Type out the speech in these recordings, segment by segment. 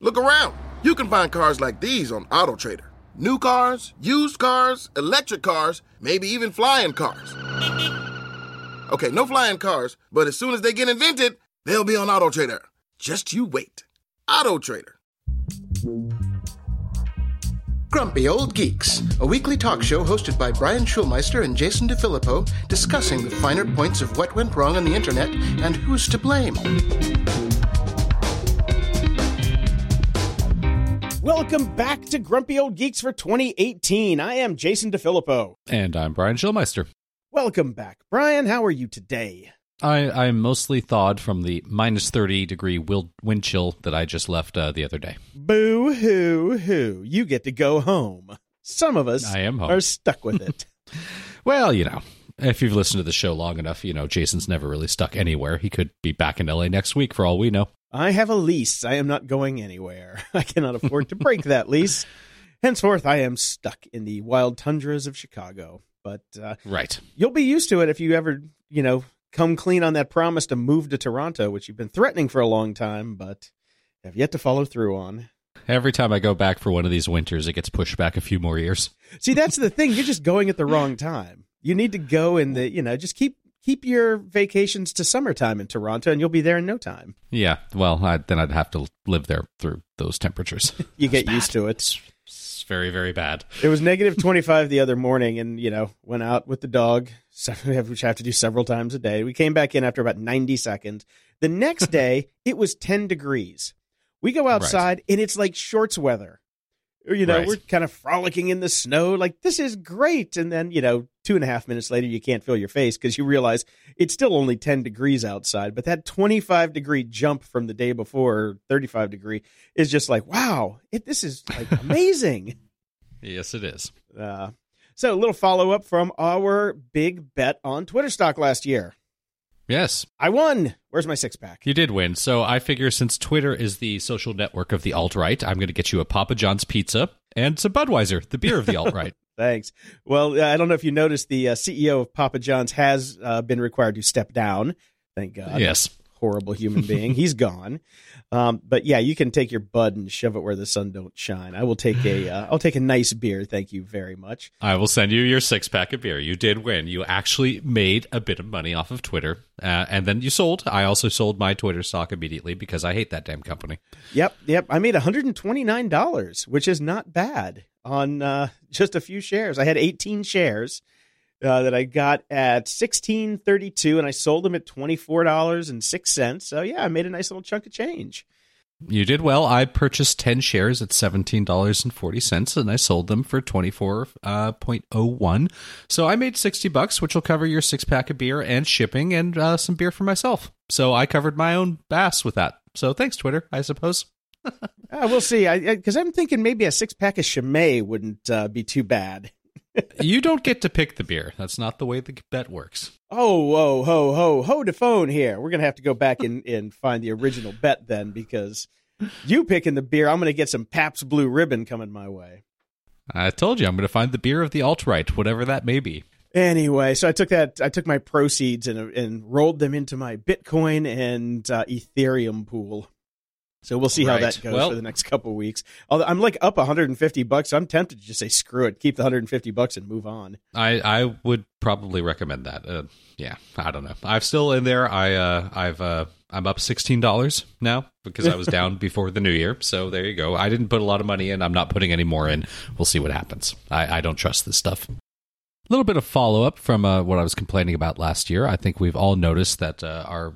Look around. You can find cars like these on AutoTrader. New cars, used cars, electric cars, maybe even flying cars. Okay, no flying cars, but as soon as they get invented, they'll be on AutoTrader. Just you wait. AutoTrader. Grumpy Old Geeks, a weekly talk show hosted by Brian Schulmeister and Jason DeFilippo, discussing the finer points of what went wrong on the internet and who's to blame. Welcome back to Grumpy Old Geeks for 2018. I am Jason DeFilippo. And I'm Brian Schulmeister. Welcome back. Brian, how are you today? I, I'm mostly thawed from the minus 30 degree wind chill that I just left uh, the other day. Boo hoo hoo. You get to go home. Some of us I am home. are stuck with it. well, you know, if you've listened to the show long enough, you know, Jason's never really stuck anywhere. He could be back in LA next week for all we know. I have a lease. I am not going anywhere. I cannot afford to break that lease. Henceforth, I am stuck in the wild tundras of Chicago. But uh, right, you'll be used to it if you ever, you know, come clean on that promise to move to Toronto, which you've been threatening for a long time, but have yet to follow through on. Every time I go back for one of these winters, it gets pushed back a few more years. See, that's the thing. You're just going at the wrong time. You need to go in the, you know, just keep keep your vacations to summertime in Toronto, and you'll be there in no time. Yeah, well, I, then I'd have to live there through those temperatures. you get used to it. It's, very, very bad. It was negative twenty five the other morning, and you know, went out with the dog, which I have to do several times a day. We came back in after about ninety seconds. The next day, it was ten degrees. We go outside, right. and it's like shorts weather you know, right. we're kind of frolicking in the snow. Like, this is great. And then, you know, two and a half minutes later, you can't feel your face because you realize it's still only 10 degrees outside. But that 25 degree jump from the day before, 35 degree, is just like, wow, it, this is like amazing. yes, it is. Uh, so, a little follow up from our big bet on Twitter stock last year. Yes. I won. Where's my six pack? You did win. So I figure since Twitter is the social network of the alt right, I'm going to get you a Papa John's pizza and some Budweiser, the beer of the alt right. Thanks. Well, I don't know if you noticed, the uh, CEO of Papa John's has uh, been required to step down. Thank God. Yes. Horrible human being. He's gone. Um, but yeah, you can take your bud and shove it where the sun don't shine. I will take a, uh, I'll take a nice beer. Thank you very much. I will send you your six pack of beer. You did win. You actually made a bit of money off of Twitter, uh, and then you sold. I also sold my Twitter stock immediately because I hate that damn company. Yep, yep. I made one hundred and twenty nine dollars, which is not bad on uh, just a few shares. I had eighteen shares. Uh, that I got at sixteen thirty two, and I sold them at twenty four dollars and six cents. So yeah, I made a nice little chunk of change. You did well. I purchased ten shares at seventeen dollars and forty cents, and I sold them for twenty four uh, point oh one. So I made sixty bucks, which will cover your six pack of beer and shipping, and uh, some beer for myself. So I covered my own bass with that. So thanks, Twitter. I suppose. uh, we'll see. Because I'm thinking maybe a six pack of Chimay wouldn't uh, be too bad you don't get to pick the beer. That's not the way the bet works. Oh, whoa, ho, ho, ho the phone here. We're gonna have to go back and, and find the original bet then because you picking the beer, I'm gonna get some Pabst Blue Ribbon coming my way. I told you I'm gonna find the beer of the alt right, whatever that may be. Anyway, so I took that. I took my proceeds and and rolled them into my Bitcoin and uh, Ethereum pool. So we'll see right. how that goes well, for the next couple of weeks. Although I'm like up 150 bucks, I'm tempted to just say screw it, keep the 150 bucks and move on. I I would probably recommend that. Uh, yeah, I don't know. I'm still in there. I uh I've uh I'm up sixteen dollars now because I was down before the new year. So there you go. I didn't put a lot of money in. I'm not putting any more in. We'll see what happens. I, I don't trust this stuff. A little bit of follow up from uh, what I was complaining about last year. I think we've all noticed that uh, our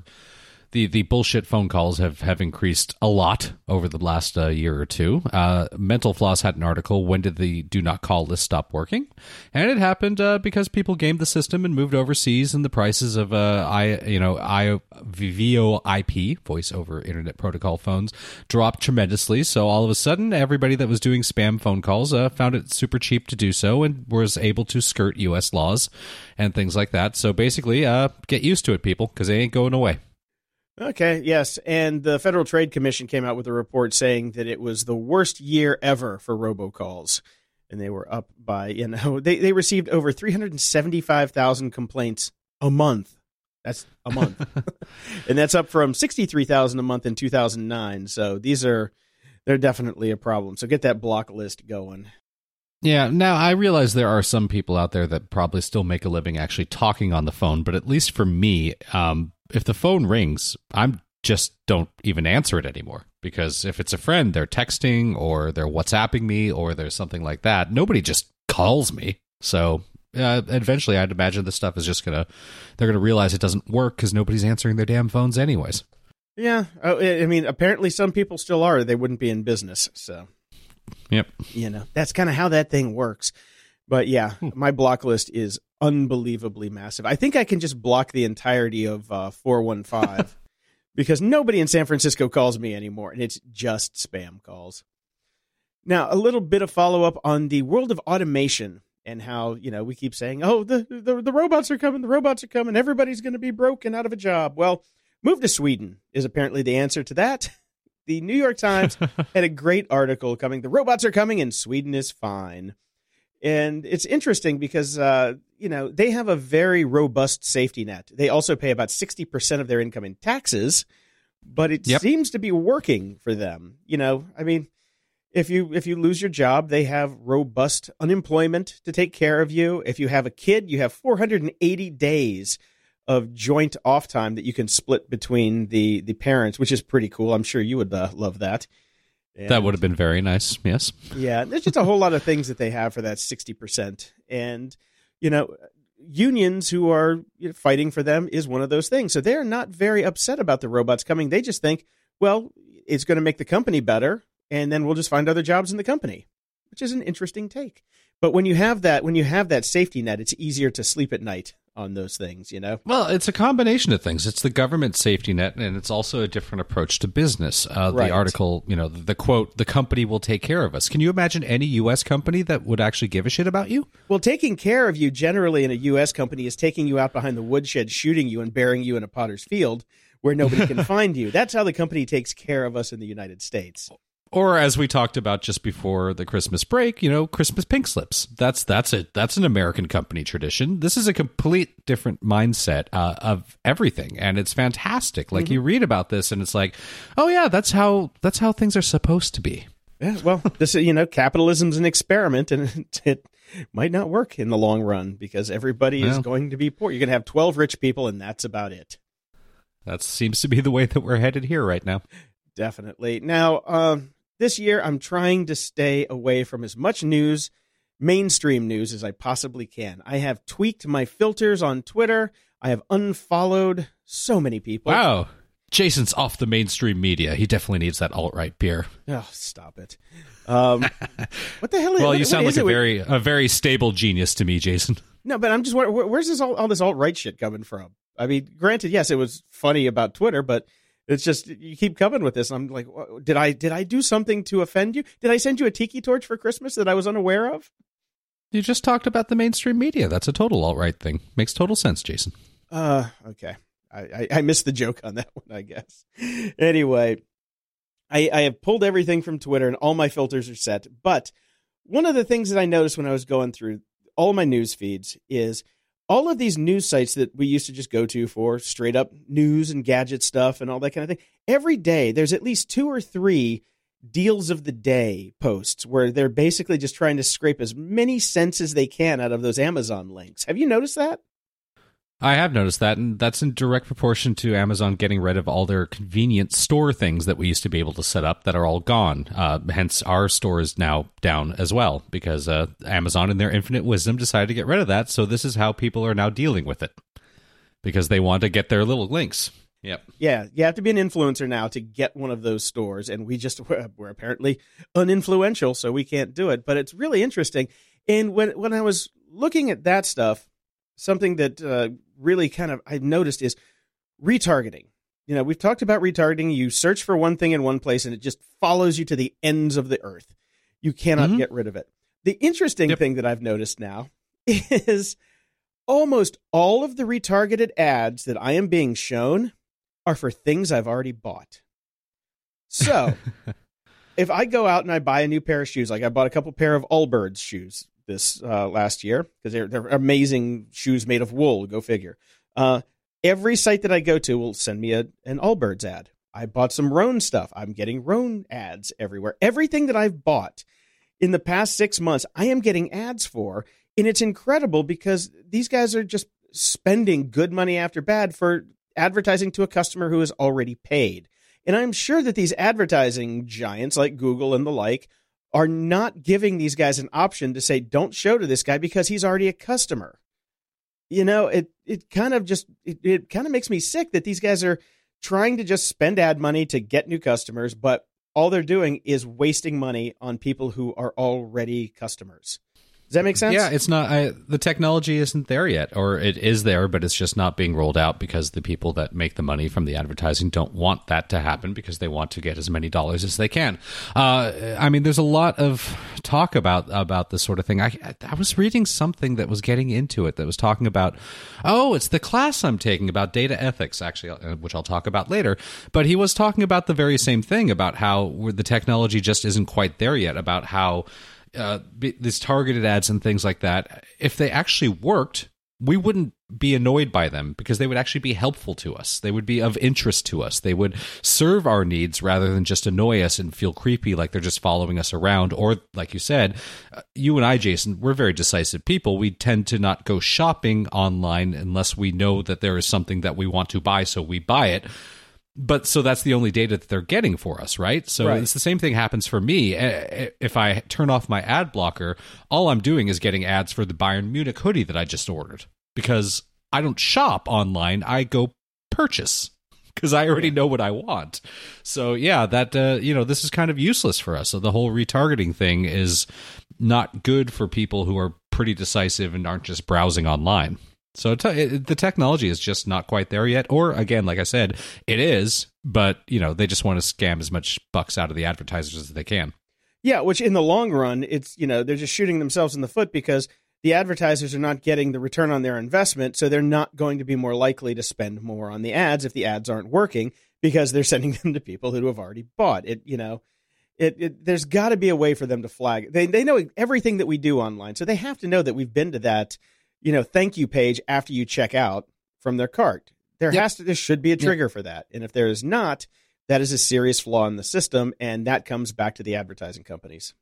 the the bullshit phone calls have have increased a lot over the last uh, year or two. Uh, Mental Floss had an article. When did the do not call list stop working? And it happened uh, because people gamed the system and moved overseas, and the prices of uh, I you know I VoIP voice over internet protocol phones dropped tremendously. So all of a sudden, everybody that was doing spam phone calls uh, found it super cheap to do so, and was able to skirt U.S. laws and things like that. So basically, uh, get used to it, people, because they ain't going away. Okay, yes. And the Federal Trade Commission came out with a report saying that it was the worst year ever for robocalls. And they were up by, you know, they, they received over 375,000 complaints a month. That's a month. and that's up from 63,000 a month in 2009. So these are they're definitely a problem. So get that block list going. Yeah, now I realize there are some people out there that probably still make a living actually talking on the phone, but at least for me, um, if the phone rings, I'm just don't even answer it anymore because if it's a friend, they're texting or they're WhatsApping me or there's something like that. Nobody just calls me. So uh, eventually, I'd imagine this stuff is just gonna they're gonna realize it doesn't work because nobody's answering their damn phones anyways. Yeah, oh, I mean, apparently some people still are. They wouldn't be in business, so Yep. you know that's kind of how that thing works. But yeah, my block list is unbelievably massive. I think I can just block the entirety of uh, 415 because nobody in San Francisco calls me anymore, and it's just spam calls. Now, a little bit of follow up on the world of automation and how you know we keep saying, "Oh, the the, the robots are coming, the robots are coming, everybody's going to be broken out of a job." Well, move to Sweden is apparently the answer to that. The New York Times had a great article coming. The robots are coming, and Sweden is fine. And it's interesting because uh, you know they have a very robust safety net. They also pay about sixty percent of their income in taxes, but it Yep. seems to be working for them. You know, I mean, if you if you lose your job, they have robust unemployment to take care of you. If you have a kid, you have 480 days of joint off time that you can split between the the parents, which is pretty cool. I'm sure you would uh, love that. That would have been very nice. Yes. yeah, there's just a whole lot of things that they have for that 60%. And, you know, unions who are you know, fighting for them is one of those things. So they're not very upset about the robots coming. They just think, well, it's going to make the company better, and then we'll just find other jobs in the company, which is an interesting take. But when you have that, when you have that safety net, it's easier to sleep at night on those things, you know? Well, it's a combination of things. It's the government safety net, and it's also a different approach to business. Uh, Right. The article, you know, the quote, "The company will take care of us." Can you imagine any U.S. company that would actually give a shit about you? Well, taking care of you generally in a U.S. company is taking you out behind the woodshed, shooting you, and burying you in a potter's field where nobody can find you. That's how the company takes care of us in the United States. Or as we talked about just before the Christmas break, you know, Christmas pink slips. That's that's it. That's an American company tradition. This is a complete different mindset uh, of everything, and it's fantastic. Like you read about this, and it's like, oh yeah, that's how that's how things are supposed to be. Yeah, well, this is, you know, capitalism's an experiment and it, it might not work in the long run because everybody is going to be poor. You're going to have 12 rich people and that's about it. That seems to be the way that we're headed here right now. Definitely. Now, um, this year I'm trying to stay away from as much news, mainstream news, as I possibly can. I have tweaked my filters on Twitter. I have unfollowed so many people. Wow. Jason's off the mainstream media. He definitely needs that alt right beer. Oh, stop it. Um, what the hell is Well, what- you sound like a with- very a very stable genius to me, Jason. No, but I'm just where's this all, all this alt right shit coming from? I mean, granted, yes, it was funny about Twitter, but it's just you keep coming with this. And I'm like, did I did I do something to offend you? Did I send you a tiki torch for Christmas that I was unaware of? You just talked about the mainstream media. That's a total alt right thing. Makes total sense, Jason. Uh, okay. I, I, I missed the joke on that one, I guess. Anyway, I, I have pulled everything from Twitter and all my filters are set. But one of the things that I noticed when I was going through all my news feeds is all of these news sites that we used to just go to for straight up news and gadget stuff and all that kind of thing. Every day, there's at least two or three deals of the day posts where they're basically just trying to scrape as many cents as they can out of those Amazon links. Have you noticed that? I have noticed that, and that's in direct proportion to Amazon getting rid of all their convenient store things that we used to be able to set up that are all gone. Uh, hence, our store is now down as well because uh, Amazon, in their infinite wisdom, decided to get rid of that. So this is how people are now dealing with it because they want to get their little links. Yep. Yeah, you have to be an influencer now to get one of those stores, and we just we're, we're apparently uninfluential, so we can't do it. But it's really interesting. And when when I was looking at that stuff, something that uh, really kind of I've noticed is retargeting. You know, we've talked about retargeting. You search for one thing in one place, and it just follows you to the ends of the earth. You cannot Mhm. get rid of it. The interesting Yep. thing that I've noticed now is almost all of the retargeted ads that I am being shown are for things I've already bought. So, if I go out and I buy a new pair of shoes, like I bought a couple pair of Allbirds shoes this uh, last year because they're they're amazing shoes made of wool. Go figure. Uh, every site that I go to will send me a, an Allbirds ad. I bought some Rhone stuff. I'm getting Rhone ads everywhere. Everything that I've bought in the past six months, I am getting ads for. And it's incredible because these guys are just spending good money after bad for advertising to a customer who is already paid. And I'm sure that these advertising giants like Google and the like are not giving these guys an option to say, don't show to this guy because he's already a customer. You know, it, it kind of just, it, it kind of makes me sick that these guys are trying to just spend ad money to get new customers, but all they're doing is wasting money on people who are already customers. Does that make sense? Yeah, it's not. I, the technology isn't there yet, or it is there, but it's just not being rolled out because the people that make the money from the advertising don't want that to happen because they want to get as many dollars as they can. Uh, I mean, there's a lot of talk about about this sort of thing. I I was reading something that was getting into it that was talking about, oh, it's the class I'm taking about data ethics, actually, uh, which I'll talk about later. But he was talking about the very same thing about how the technology just isn't quite there yet. About how uh, these targeted ads and things like that, if they actually worked, we wouldn't be annoyed by them because they would actually be helpful to us. They would be of interest to us. They would serve our needs rather than just annoy us and feel creepy like they're just following us around. Or, like you said, uh, you and I, Jason, we're very decisive people. We tend to not go shopping online unless we know that there is something that we want to buy, so we buy it but so that's the only data that they're getting for us, right? So right. it's the same thing happens for me. If I turn off my ad blocker, all I'm doing is getting ads for the Bayern Munich hoodie that I just ordered because I don't shop online. I go purchase because I already know what I want. So yeah, that uh, you know this is kind of useless for us. So the whole retargeting thing is not good for people who are pretty decisive and aren't just browsing online. So uh, it, the technology is just not quite there yet. Or again, like I said, it is, but you know they just want to scam as much bucks out of the advertisers as they can. Yeah, which in the long run, it's you know they're just shooting themselves in the foot because the advertisers are not getting the return on their investment, so they're not going to be more likely to spend more on the ads if the ads aren't working because they're sending them to people who have already bought it. You know, it, it there's got to be a way for them to flag. They they know everything that we do online, so they have to know that we've been to that you know, thank you page after you check out from their cart. There yep. has to there should be a trigger yep. for that. And if there is not, that is a serious flaw in the system and that comes back to the advertising companies.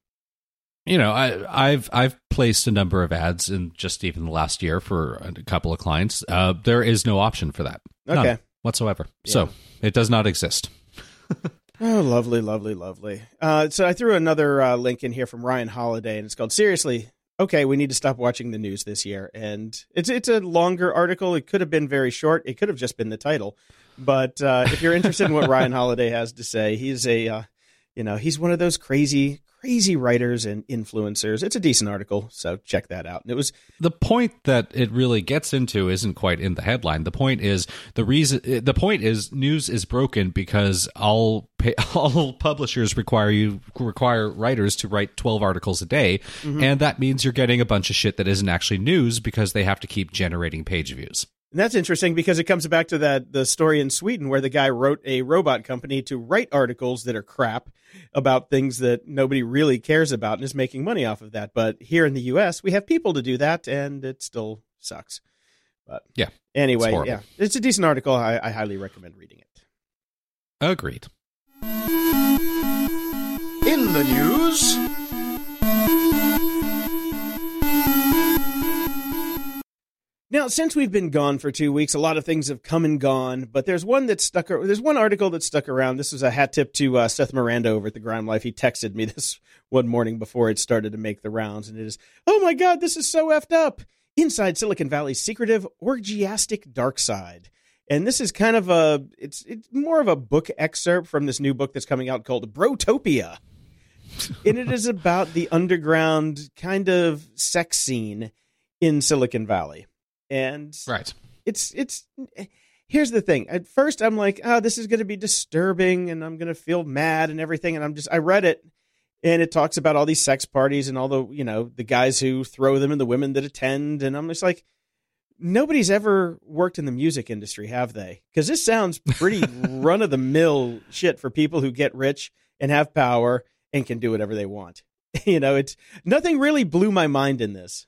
You know, I, i've I've placed a number of ads in just even the last year for a couple of clients. Uh, there is no option for that, okay, whatsoever. Yeah. So it does not exist. oh, lovely, lovely, lovely. Uh, so I threw another uh, link in here from Ryan Holiday, and it's called "Seriously, okay, we need to stop watching the news this year. And it's it's a longer article. It could have been very short. It could have just been the title. But uh, if you're interested in what Ryan Holiday has to say, he's a uh, you know he's one of those crazy crazy writers and influencers. It's a decent article, so check that out. And it was the point that it really gets into isn't quite in the headline. The point is the reason. The point is news is broken because all all publishers require you require writers to write twelve articles a day, mm-hmm. and that means you're getting a bunch of shit that isn't actually news because they have to keep generating page views. And that's interesting because it comes back to that the story in Sweden where the guy wrote a robot company to write articles that are crap about things that nobody really cares about and is making money off of that. But here in the US, we have people to do that and it still sucks. But yeah. Anyway, it's yeah. It's a decent article. I, I highly recommend reading it. Agreed. In the news, Now, since we've been gone for two weeks, a lot of things have come and gone, but there's one that stuck. There's one article that stuck around. This was a hat tip to uh, Seth Miranda over at the Grime Life. He texted me this one morning before it started to make the rounds, and it is, "Oh my God, this is so effed up!" Inside Silicon Valley's secretive orgiastic dark side. And this is kind of a it's it's more of a book excerpt from this new book that's coming out called Brotopia. and it is about the underground kind of sex scene in Silicon Valley. And right. It's it's here's the thing. At first I'm like, oh, this is going to be disturbing and I'm going to feel mad and everything and I'm just I read it and it talks about all these sex parties and all the, you know, the guys who throw them and the women that attend and I'm just like nobody's ever worked in the music industry, have they? Cuz this sounds pretty run of the mill shit for people who get rich and have power and can do whatever they want. you know, it's nothing really blew my mind in this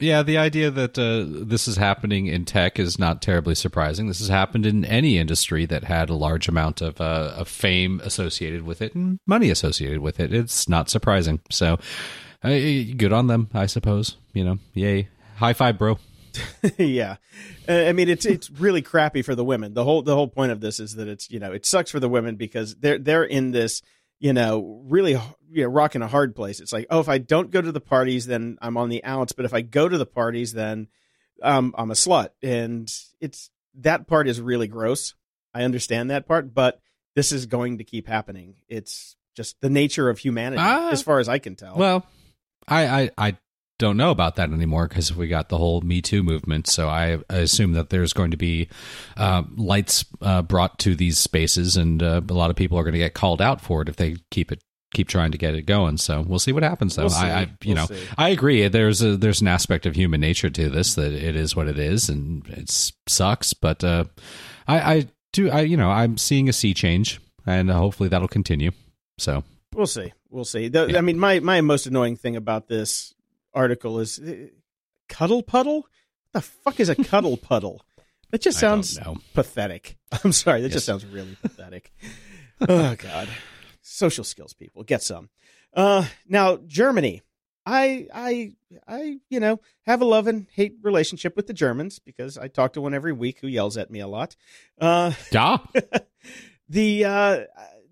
Yeah, the idea that uh, this is happening in tech is not terribly surprising. This has happened in any industry that had a large amount of, uh, of fame associated with it and money associated with it. It's not surprising. So, uh, good on them, I suppose. You know, yay, high five, bro. yeah, Uh, I mean it's it's really crappy for the women. The whole the whole point of this is that it's you know it sucks for the women because they're they're in this you know really you know rocking a hard place. It's like oh if I don't go to the parties then I'm on the outs, but if I go to the parties then um, I'm a slut, and it's that part is really gross. I understand that part, but this is going to keep happening. It's just the nature of humanity, Ah. as far as I can tell. Well, I I, I don't know about that anymore because we got the whole Me Too movement. So I, I assume that there's going to be uh, lights uh, brought to these spaces, and uh, a lot of people are going to get called out for it if they keep it keep trying to get it going. So we'll see what happens. Though We'll. I, I you We'll know see. I agree. There's a there's an aspect of human nature to this that it is what it is, and it sucks. But uh, I I do I you know I'm seeing a sea change, and hopefully that'll continue. So We'll see. We'll see. The, Yeah. I mean, my my most annoying thing about this article is uh, cuddle puddle. What the fuck is a cuddle puddle? That just sounds pathetic. I'm sorry. That just sounds really pathetic. oh God, social skills people get some. Uh, now Germany. I I I you know have a love and hate relationship with the Germans because I talk to one every week who yells at me a lot. Uh, yeah. the uh,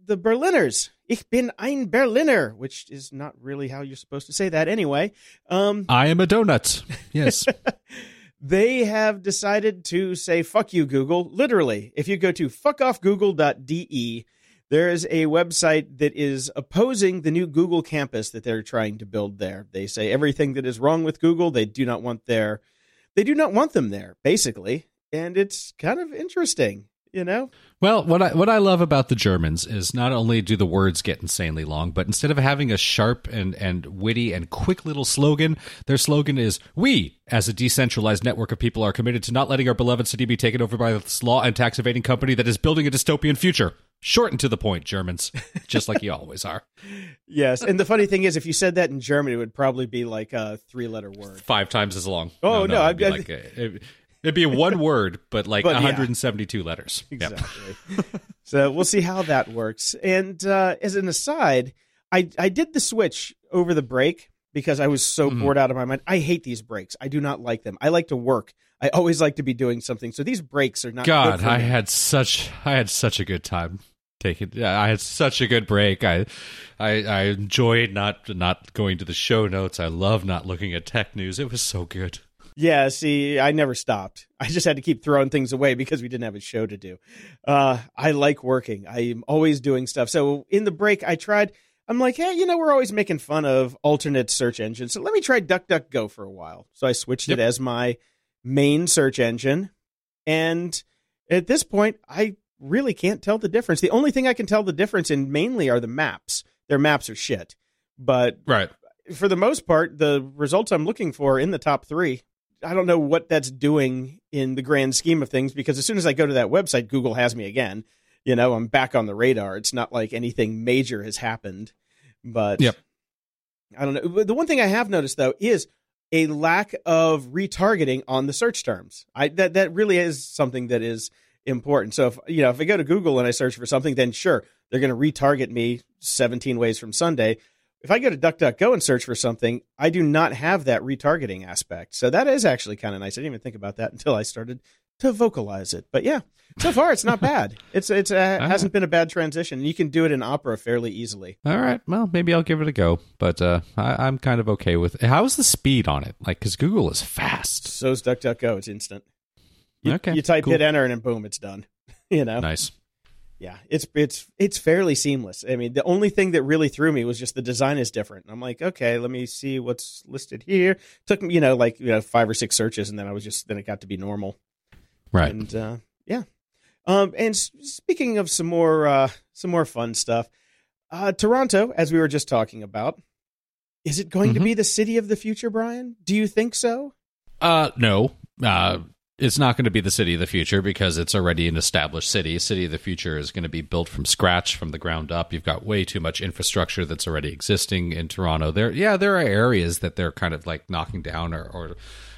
the Berliners. Ich bin ein Berliner, which is not really how you're supposed to say that anyway. Um, I am a donut. Yes. they have decided to say fuck you Google. Literally, if you go to fuckoffgoogle.de, there is a website that is opposing the new Google campus that they're trying to build there. They say everything that is wrong with Google, they do not want there. They do not want them there, basically. And it's kind of interesting, you know? well, what I what I love about the Germans is not only do the words get insanely long, but instead of having a sharp and and witty and quick little slogan, their slogan is "We, as a decentralized network of people, are committed to not letting our beloved city be taken over by this law and tax evading company that is building a dystopian future." Short and to the point, Germans, just like you always are. Yes, and the funny thing is, if you said that in German, it would probably be like a three-letter word. Five times as long. Oh, no, it'd be I- like a- it- it'd be one word, but like But, yeah. 172 letters. Yep. Exactly. so we'll see how that works. And uh, as an aside, I I did the switch over the break because I was so Mhm. bored out of my mind. I hate these breaks. I do not like them. I like to work. I always like to be doing something. So these breaks are not. God, I had such I had such a good time taking. yeah, I had such a good break. I, I I enjoyed not not going to the show notes. I love not looking at tech news. It was so good. Yeah, see, I never stopped. I just had to keep throwing things away because we didn't have a show to do. Uh, I like working. I'm always doing stuff. So in the break, I tried. I'm like, hey, you know, we're always making fun of alternate search engines. So let me try DuckDuckGo for a while. So I switched it as my main search engine. And at this point, I really can't tell the difference. The only thing I can tell the difference in mainly are the maps. Their maps are shit. But Right. for the most part, the results I'm looking for in the top three. I don't know what that's doing in the grand scheme of things because as soon as I go to that website, Google has me again. You know, I'm back on the radar. It's not like anything major has happened, but Yep. I don't know. The one thing I have noticed though is a lack of retargeting on the search terms. I that that really is something that is important. So if you know if I go to Google and I search for something, then sure they're going to retarget me 17 ways from Sunday. If I go to DuckDuckGo and search for something, I do not have that retargeting aspect. So that is actually kind of nice. I didn't even think about that until I started to vocalize it. But yeah, so far it's not bad. It's it's uh, hasn't been a bad transition. You can do it in Opera fairly easily. All right. Well, maybe I'll give it a go. But uh, I, I'm kind of okay with. It. How's the speed on it? Like, because Google is fast. So's DuckDuckGo. It's instant. You, Okay, you type cool. hit enter and boom, it's done. you know. Nice. Yeah, it's it's it's fairly seamless. I mean, the only thing that really threw me was just the design is different. I'm like, okay, let me see what's listed here. Took me, you know, like you know, five or six searches, and then I was just then it got to be normal. Right. And uh, yeah, um, and speaking of some more uh, some more fun stuff, uh, Toronto, as we were just talking about, is it going to Mhm. be the city of the future, Brian? Do you think so? Uh, no. Uh, it's not going to be the city of the future because it's already an established city. City of the future is going to be built from scratch, from the ground up. You've got way too much infrastructure that's already existing in Toronto. There, yeah, there are areas that they're kind of like knocking down or, or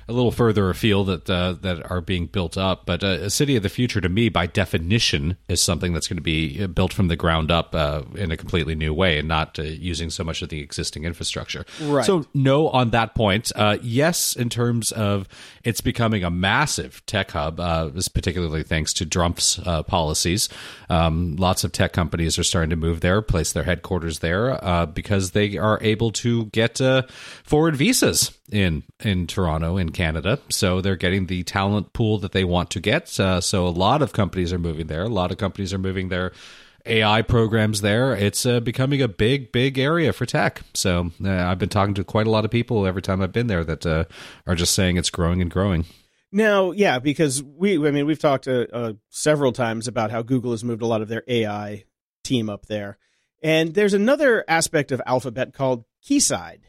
a little further afield that uh, that are being built up. But uh, a city of the future, to me, by definition, is something that's going to be uh, built from the ground up uh, in a completely new way and not uh, using so much of the existing infrastructure. Right. So, no, on that point, uh, yes, in terms of it's becoming a massive tech hub, uh, particularly thanks to Trump's uh, policies. Um, lots of tech companies are starting to move there, place their headquarters there uh, because they are able to get uh, forward visas in in Toronto in Canada. So they're getting the talent pool that they want to get. Uh, so a lot of companies are moving there. A lot of companies are moving their AI programs there. It's uh, becoming a big, big area for tech. So uh, I've been talking to quite a lot of people every time I've been there that uh, are just saying it's growing and growing. Now, yeah, because we, I mean, we've talked uh, uh, several times about how Google has moved a lot of their AI team up there. And there's another aspect of Alphabet called Quayside.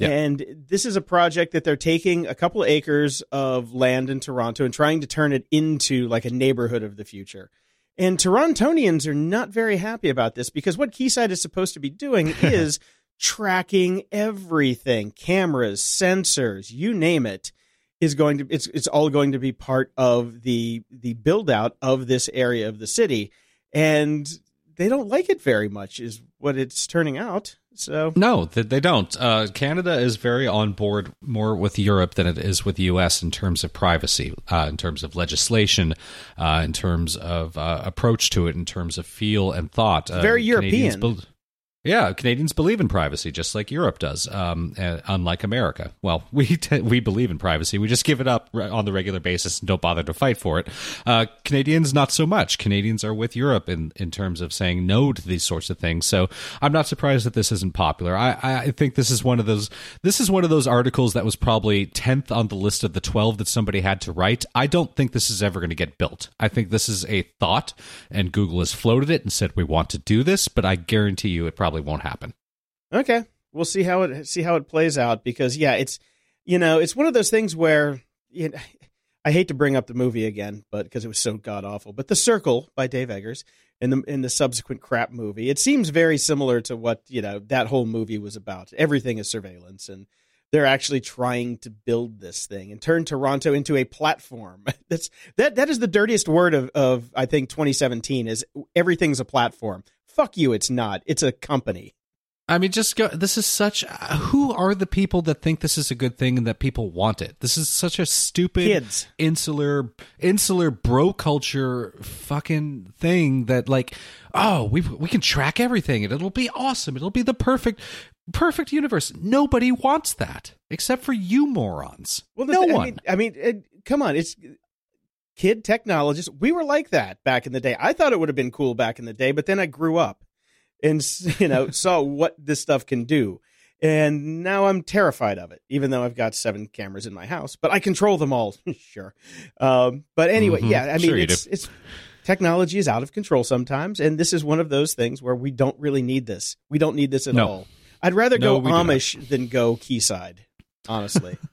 Yeah. And this is a project that they're taking a couple of acres of land in Toronto and trying to turn it into like a neighborhood of the future. And Torontonians are not very happy about this because what Quayside is supposed to be doing is tracking everything cameras, sensors, you name it is going to it's it's all going to be part of the the build out of this area of the city and they don't like it very much is what it's turning out so No, they don't. Uh, Canada is very on board more with Europe than it is with the U.S. in terms of privacy, uh, in terms of legislation, uh, in terms of uh, approach to it, in terms of feel and thought. Uh, Very European. Yeah, Canadians believe in privacy just like Europe does, um, uh, unlike America. Well, we t- we believe in privacy. We just give it up on the regular basis and don't bother to fight for it. Uh, Canadians, not so much. Canadians are with Europe in, in terms of saying no to these sorts of things. So I'm not surprised that this isn't popular. I, I think this is one of those this is one of those articles that was probably 10th on the list of the 12 that somebody had to write. I don't think this is ever going to get built. I think this is a thought, and Google has floated it and said we want to do this, but I guarantee you it probably won't happen. okay we'll see how it see how it plays out because yeah it's you know it's one of those things where you know, I hate to bring up the movie again but because it was so god awful but The Circle by Dave Eggers in the in the subsequent crap movie it seems very similar to what you know that whole movie was about everything is surveillance and they're actually trying to build this thing and turn Toronto into a platform. That's that that is the dirtiest word of of I think 2017 is everything's a platform. Fuck you, it's not. It's a company. I mean, just go. This is such. Uh, who are the people that think this is a good thing and that people want it? This is such a stupid, Kids. insular, insular bro culture fucking thing that like, oh, we we can track everything and it'll be awesome. It'll be the perfect, perfect universe. Nobody wants that except for you morons. Well, no one. I mean, I mean it, come on, it's kid technologists. We were like that back in the day. I thought it would have been cool back in the day, but then I grew up and you know saw what this stuff can do. And now I'm terrified of it, even though I've got seven cameras in my house, but I control them all. sure. Um, but anyway, Mhm. yeah, I mean, Sure it's, it's technology is out of control sometimes. And this is one of those things where we don't really need this. We don't need this at No. all. I'd rather No, go we do not. Amish than go Quayside, honestly.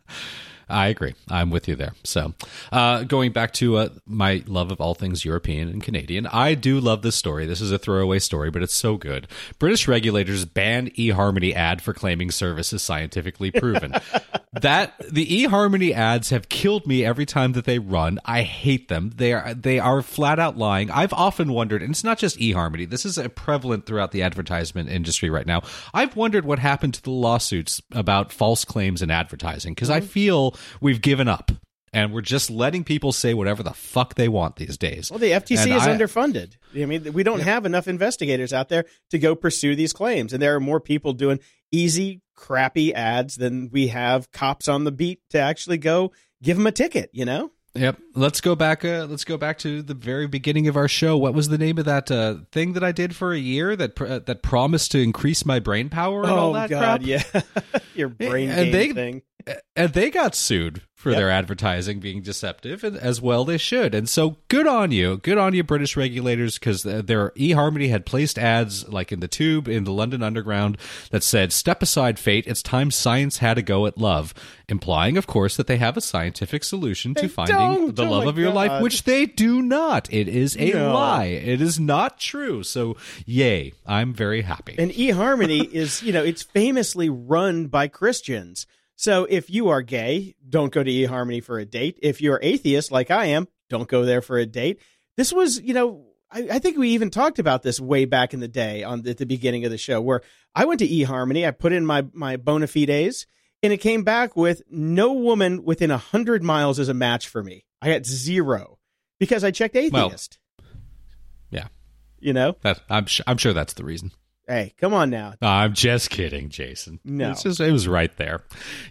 I agree. I'm with you there. So, uh, going back to uh, my love of all things European and Canadian, I do love this story. This is a throwaway story, but it's so good. British regulators ban eHarmony ad for claiming service is scientifically proven. that the eHarmony ads have killed me every time that they run. I hate them. They are they are flat out lying. I've often wondered, and it's not just eHarmony. This is prevalent throughout the advertisement industry right now. I've wondered what happened to the lawsuits about false claims in advertising because I feel we've given up and we're just letting people say whatever the fuck they want these days. Well, the FTC And is I- underfunded. I mean, we don't have enough investigators out there to go pursue these claims, and there are more people doing easy, crappy ads than we have cops on the beat to actually go give them a ticket. You know? Yep. Let's go back. Uh, let's go back to the very beginning of our show. What was the name of that uh, thing that I did for a year that pr- uh, that promised to increase my brain power and all oh that God, crap? yeah, your brain And game they- thing. And they got sued for Yep. their advertising being deceptive, and as well they should. And so, good on you, good on you, British regulators, because their eHarmony had placed ads like in the tube in the London Underground that said, "Step aside, fate. It's time science had a go at love," implying, of course, that they have a scientific solution They to finding the Oh love of your life, which they do not. It is a No. lie. It is not true. So, yay! I'm very happy. And eHarmony is, you know, it's famously run by Christians. So if you are gay, don't go to eHarmony for a date. If you're atheist like I am, don't go there for a date. This was, you know, I, I think we even talked about this way back in the day on the, at the beginning of the show where I went to eHarmony, I put in my my bona fides, and it came back with no woman within a hundred miles as a match for me. I got zero because I checked atheist. yeah, you know, that, I'm sh- I'm sure that's the reason. Hey, come on now. I'm just kidding, Jason. No. it's just it was right there.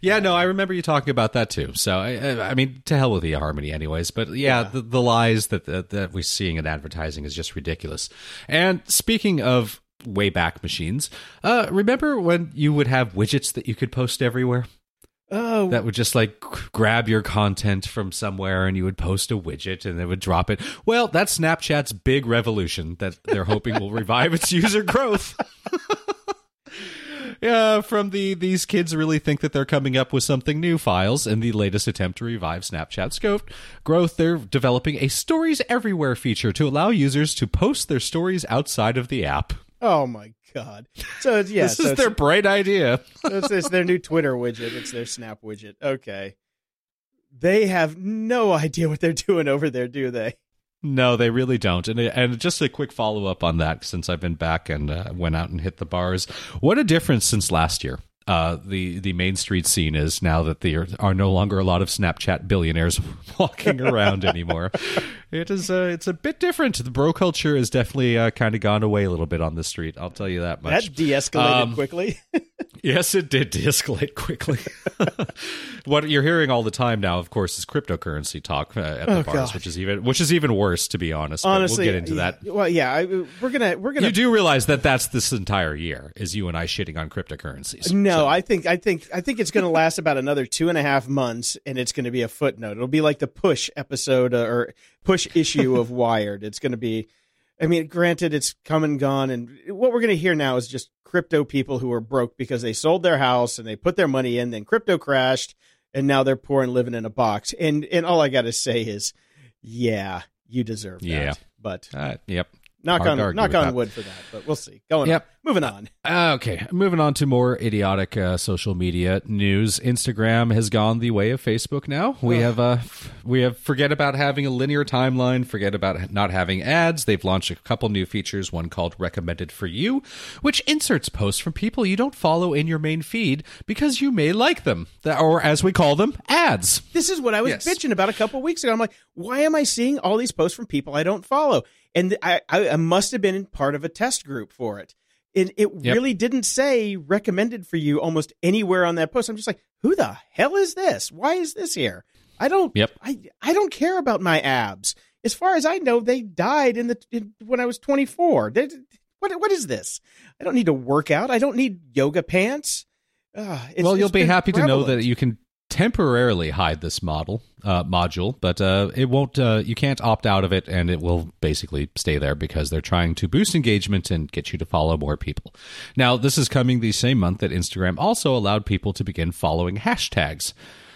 Yeah, no, I remember you talking about that too. So I, I- mean, to hell with the harmony, anyways. But yeah, The, the lies that, that that we're seeing in advertising is just ridiculous. And speaking of way back machines, uh, remember when you would have widgets that you could post everywhere? Oh, that would just like grab your content from somewhere and you would post a widget and it would drop it. Well, that's Snapchat's big revolution that they're hoping will revive its user growth. Yeah, from the these kids really think that they're coming up with something new files in the latest attempt to revive Snapchat's growth. Growth, they're developing a stories everywhere feature to allow users to post their stories outside of the app. Oh my god! So it's, yeah, this so is their bright idea. it's, it's their new Twitter widget. It's their Snap widget. Okay, they have no idea what they're doing over there, do they? No, they really don't. And and just a quick follow up on that, since I've been back and uh, went out and hit the bars. What a difference since last year. Uh, the the main street scene is now that there are no longer a lot of Snapchat billionaires walking around anymore. It is uh, it's a bit different. The bro culture has definitely uh, kind of gone away a little bit on the street. I'll tell you that much. That de-escalated Um, quickly. Yes, it did de-escalate quickly. what you're hearing all the time now, of course, is cryptocurrency talk uh, at the Oh, bars, God. which is even which is even worse, to be honest. but Honestly, we'll get into that. Well, yeah, I, we're gonna we're gonna You do realize that that's this entire year is you and I shitting on cryptocurrencies. No, I think I think I think it's going to last about another two and a half months, and it's going to be a footnote. It'll be like the push episode uh, or push issue of Wired. It's going to be. I mean, granted, it's come and gone, and what we're going to hear now is just crypto people who are broke because they sold their house and they put their money in, then crypto crashed, and now they're poor and living in a box. And and all I got to say is, yeah, you deserve that. Yeah. but Uh, yep. Knock on knock on that. wood for that. But we'll see. Going Yep. on. moving on. Uh, Okay, moving on to more idiotic uh, social media news. Instagram has gone the way of Facebook now. We have uh, we have forget about having a linear timeline, forget about not having ads. They've launched a couple new features, one called Recommended for You, which inserts posts from people you don't follow in your main feed because you may like them, That- or as we call them, ads. This is what I was Yes. bitching about a couple weeks ago. I'm like, why am I seeing all these posts from people I don't follow? And I, I, must have been part of a test group for it. And it Yep. really didn't say recommended for you almost anywhere on that post. I'm just like, who the hell is this? Why is this here? I don't. Yep. I I don't care about my abs. As far as I know, they died in the in, when I was 24. They, what what is this? I don't need to work out. I don't need yoga pants. Uh, it's- well, you'll be happy to know that you can temporarily hide this model uh, module, but uh, it won't. Uh, you can't opt out of it, and it will basically stay there because they're trying to boost engagement and get you to follow more people. Now, this is coming the same month that Instagram also allowed people to begin following hashtags.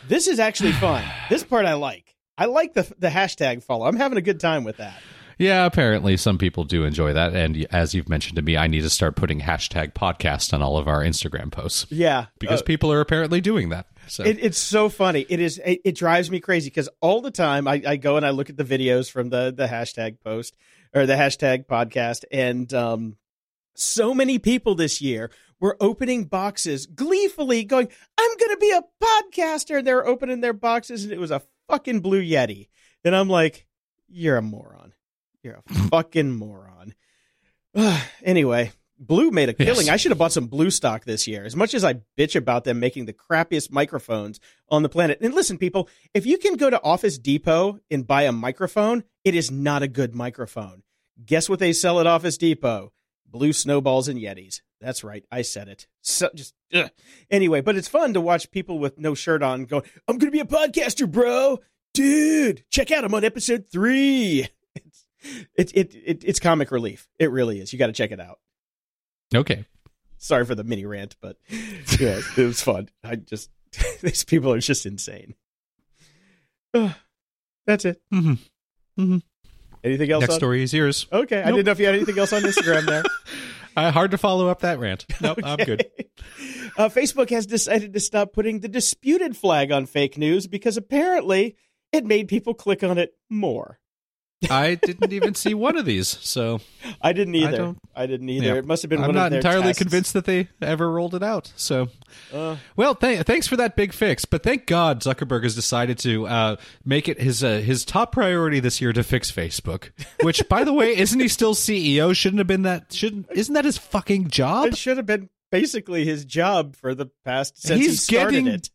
This is actually fun. this part I like. I like the the hashtag follow. I'm having a good time with that. Yeah, apparently some people do enjoy that, and as you've mentioned to me, I need to start putting hashtag podcast on all of our Instagram posts Yeah, because uh, people are apparently doing that. So it, it's so funny. It is. It, it drives me crazy because all the time I, I go and I look at the videos from the the hashtag post or the hashtag podcast, and um, so many people this year were opening boxes gleefully, going, "I'm going to be a podcaster." And they're opening their boxes, and it was a fucking blue yeti, and I'm like, "You're a moron. You're a fucking moron." anyway, Blue made a killing. Yes. I should have bought some Blue stock this year. As much as I bitch about them making the crappiest microphones on the planet. And listen, people, if you can go to Office Depot and buy a microphone, it is not a good microphone. Guess what they sell at Office Depot? Blue snowballs and Yetis. That's right. I said it. So just ugh. anyway, but it's fun to watch people with no shirt on go, I'm going to be a podcaster, bro. Dude, check out I'm on episode 3. It's it, it, it it's comic relief. It really is. You got to check it out. Okay. Sorry for the mini rant, but yeah, it was fun. I just these people are just insane. Ugh. that's it. Mhm. Mhm. Anything else? Next on- story is yours. Okay, I didn't know if you had anything else on Instagram there. Uh, hard to follow up that rant. No, I'm good. Uh, Facebook has decided to stop putting the disputed flag on fake news because apparently it made people click on it more. I didn't even see one of these, so I didn't either. I, don't- didn't either. Yeah. It must have been one of the things I'm not entirely tests. convinced that they ever rolled it out. So, Uh, well, th- thanks for that big fix. But thank God Zuckerberg has decided to uh, make it his uh, his top priority this year to fix Facebook. Which, by the way, isn't he still CEO? Shouldn't have been that. Shouldn't isn't that his fucking job? it should have been basically his job for the past since he He's started getting it.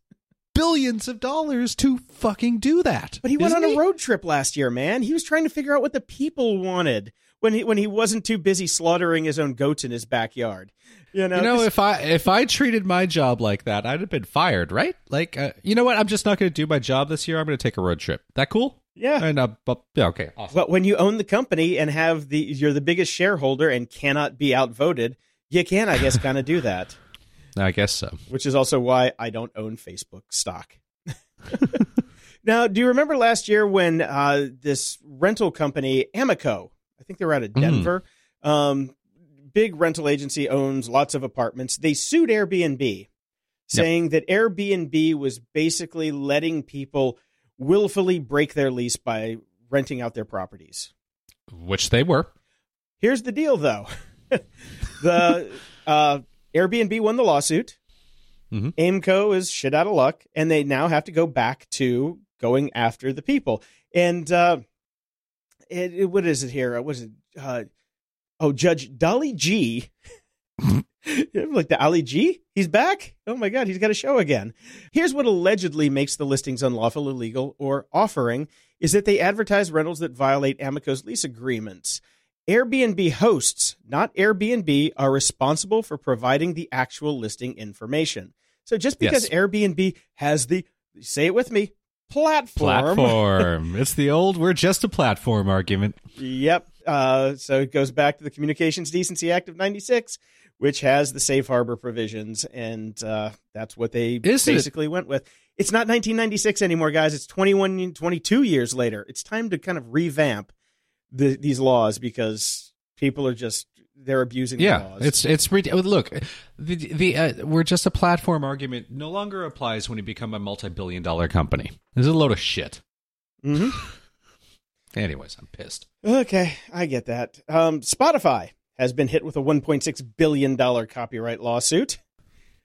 Billions of dollars to fucking do that. But he went on a road trip last year, man. He was trying to figure out what the people wanted when he when he wasn't too busy slaughtering his own goats in his backyard. You know, You know, if I if I treated my job like that, I'd have been fired, right? Like, uh, you know what? I'm just not going to do my job this year. I'm going to take a road trip. That cool? yeah. And uh, but, yeah, okay, awesome. Well, when you own the company and have the you're the biggest shareholder and cannot be outvoted, you can, I guess, kind of do that. I guess so. Which is also why I don't own Facebook stock. now, do you remember last year when uh, this rental company Aimco, I think they were out of Denver, um, big rental agency owns lots of apartments. They sued Airbnb, saying that Airbnb was basically letting people willfully break their lease by renting out their properties. Which they were. Here's the deal, though. the uh, Airbnb won the lawsuit. Mhm. Aimco is shit out of luck, and they now have to go back to going after the people. And uh, it, it- what is it here? Uh, What is it? Uh, oh, Judge Dolly G. like the Ali G, he's back. Oh my God, he's got a show again. Here's what allegedly makes the listings unlawful, illegal, or offering is that they advertise rentals that violate Aimco's lease agreements. Airbnb hosts, not Airbnb, are responsible for providing the actual listing information. So just because Yes. Airbnb has the, say it with me, platform. Platform. it's the old "we're just a platform" argument. Yep. Uh, so it goes back to the Communications Decency Act of 96, which has the safe harbor provisions. And uh, that's what they Is it? basically went with. It's not 1996 anymore, guys. It's 21, 22 years later. It's time to kind of revamp the, these laws because people are just, they're abusing the Yeah, laws. it's it's rid- look the the uh, we're just a platform argument no longer applies when you become a multi-billion dollar company. This is a load of shit. Mhm. Anyways, I'm pissed. Okay, I get that. Um, Spotify has been hit with a $1.6 billion copyright lawsuit.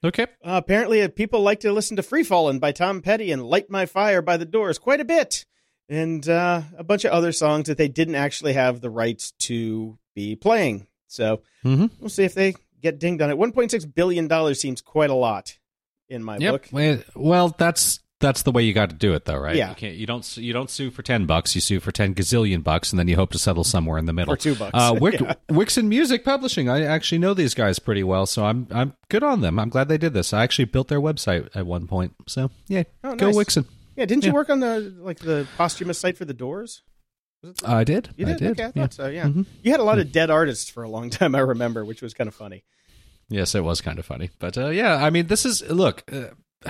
Okay. Uh, apparently, uh, people like to listen to Free Fallin' by Tom Petty and Light My Fire by The Doors quite a bit. And uh, a bunch of other songs that they didn't actually have the rights to be playing. So Mm-hmm. we'll see if they get dinged on it. $1.6 billion seems quite a lot in my Yep. book. Well, Well, that's that's the way you got to do it, though, right? Yeah. You can't. You don't. You don't sue for ten bucks. You sue for ten gazillion bucks, and then you hope to settle somewhere in the middle. For two bucks. Uh, Wick, Yeah. Wixen Music Publishing. I actually know these guys pretty well, so I'm I'm good on them. I'm glad they did this. I actually built their website at one point. So yeah, Oh, go nice. Wixen. Yeah, didn't you work on the like the posthumous site for The Doors? I did. You I did? did. Okay, I yeah. thought so, yeah. Mhm. You had a lot of dead artists for a long time, I remember, which was kind of funny. Yes, it was kind of funny, but uh, yeah, I mean, this is look. Uh,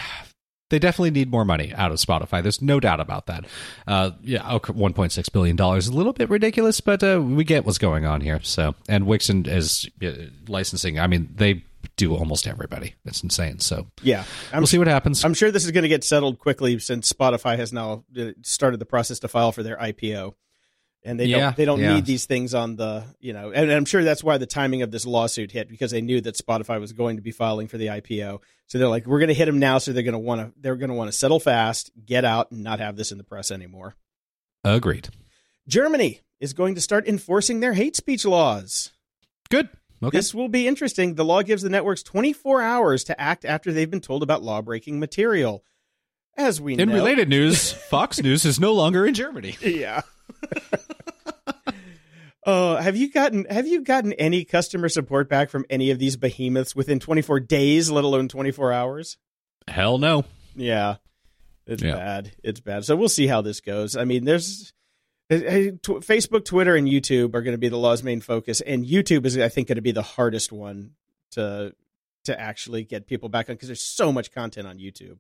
they definitely need more money out of Spotify. There's no doubt about that. Uh, yeah, okay, 1.6 billion dollars is a little bit ridiculous, but uh, we get what's going on here. So, and Wixen is uh, licensing. I mean, they do almost everybody. It's insane. So Yeah. I'm we'll see what happens. I'm sure this is going to get settled quickly since Spotify has now uh, started the process to file for their IPO, and they Yeah, don't they don't yeah. need these things on the you know, and I'm sure that's why the timing of this lawsuit hit because they knew that Spotify was going to be filing for the IPO, so they're like, we're going to hit them now, so they're going to want to they're going to want to settle fast, get out, and not have this in the press anymore. Agreed. Germany is going to start enforcing their hate speech laws. Good. Okay. This will be interesting. The law gives the networks 24 hours to act after they've been told about law breaking material. As we know. In know, related news, Fox News is no longer in Germany. yeah. Oh, have you gotten have you gotten any customer support back from any of these behemoths within 24 days, let alone 24 hours? Hell no. Yeah. It's Yeah. bad. It's bad. So we'll see how this goes. I mean, there's Facebook, Twitter, and YouTube are going to be the law's main focus, and YouTube is, I think, going to be the hardest one to to actually get people back on because there's so much content on YouTube.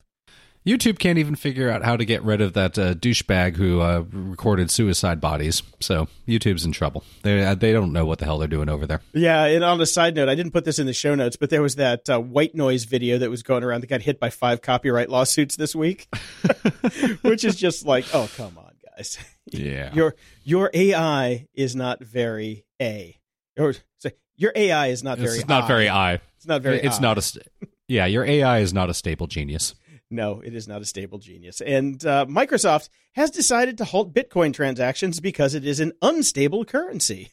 YouTube can't even figure out how to get rid of that uh, douchebag who uh, recorded suicide bodies. So YouTube's in trouble. They uh, they don't know what the hell they're doing over there. Yeah, and on a side note, I didn't put this in the show notes, but there was that uh, white noise video that was going around that got hit by five copyright lawsuits this week, which is just like, oh come on. Yeah. your your AI is not very a or say your AI is not very it's not I. very I. It's not very. It's I. not a. St- yeah, your AI is not a stable genius. No, it is not a stable genius. And uh, Microsoft has decided to halt Bitcoin transactions because it is an unstable currency.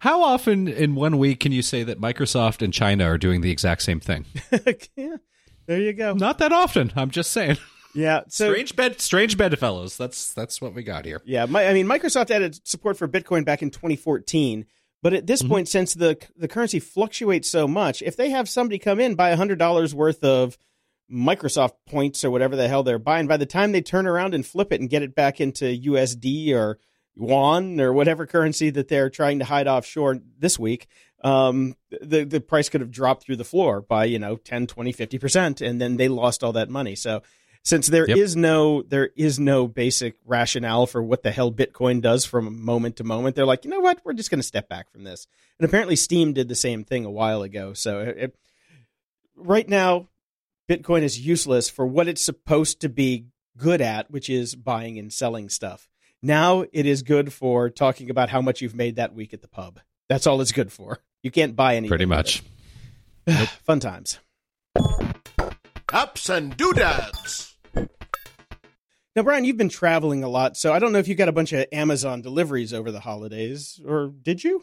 How often in one week can you say that Microsoft and China are doing the exact same thing? yeah, there you go. Not that often. I'm just saying. Yeah, so strange bed, strange bedfellows. That's that's what we got here. Yeah, my, I mean, Microsoft added support for Bitcoin back in 2014, but at this point, since the the currency fluctuates so much, if they have somebody come in buy hundred dollars worth of Microsoft points or whatever the hell they're buying, by the time they turn around and flip it and get it back into USD or yuan or whatever currency that they're trying to hide offshore this week, um, the the price could have dropped through the floor by you know 10, 20, 50 percent, and then they lost all that money. So since there is Yep. no there is no basic rationale for what the hell Bitcoin does from moment to moment, they're like, you know what, we're just going to step back from this. And apparently, Steam did the same thing a while ago. So it, it- right now, Bitcoin is useless for what it's supposed to be good at, which is buying and selling stuff. Now it is good for talking about how much you've made that week at the pub. That's all it's good for. You can't buy anything. Pretty much. it. Fun times. Ups and doodads. Now, Brian, you've been traveling a lot, so I don't know if you got a bunch of Amazon deliveries over the holidays, or did you?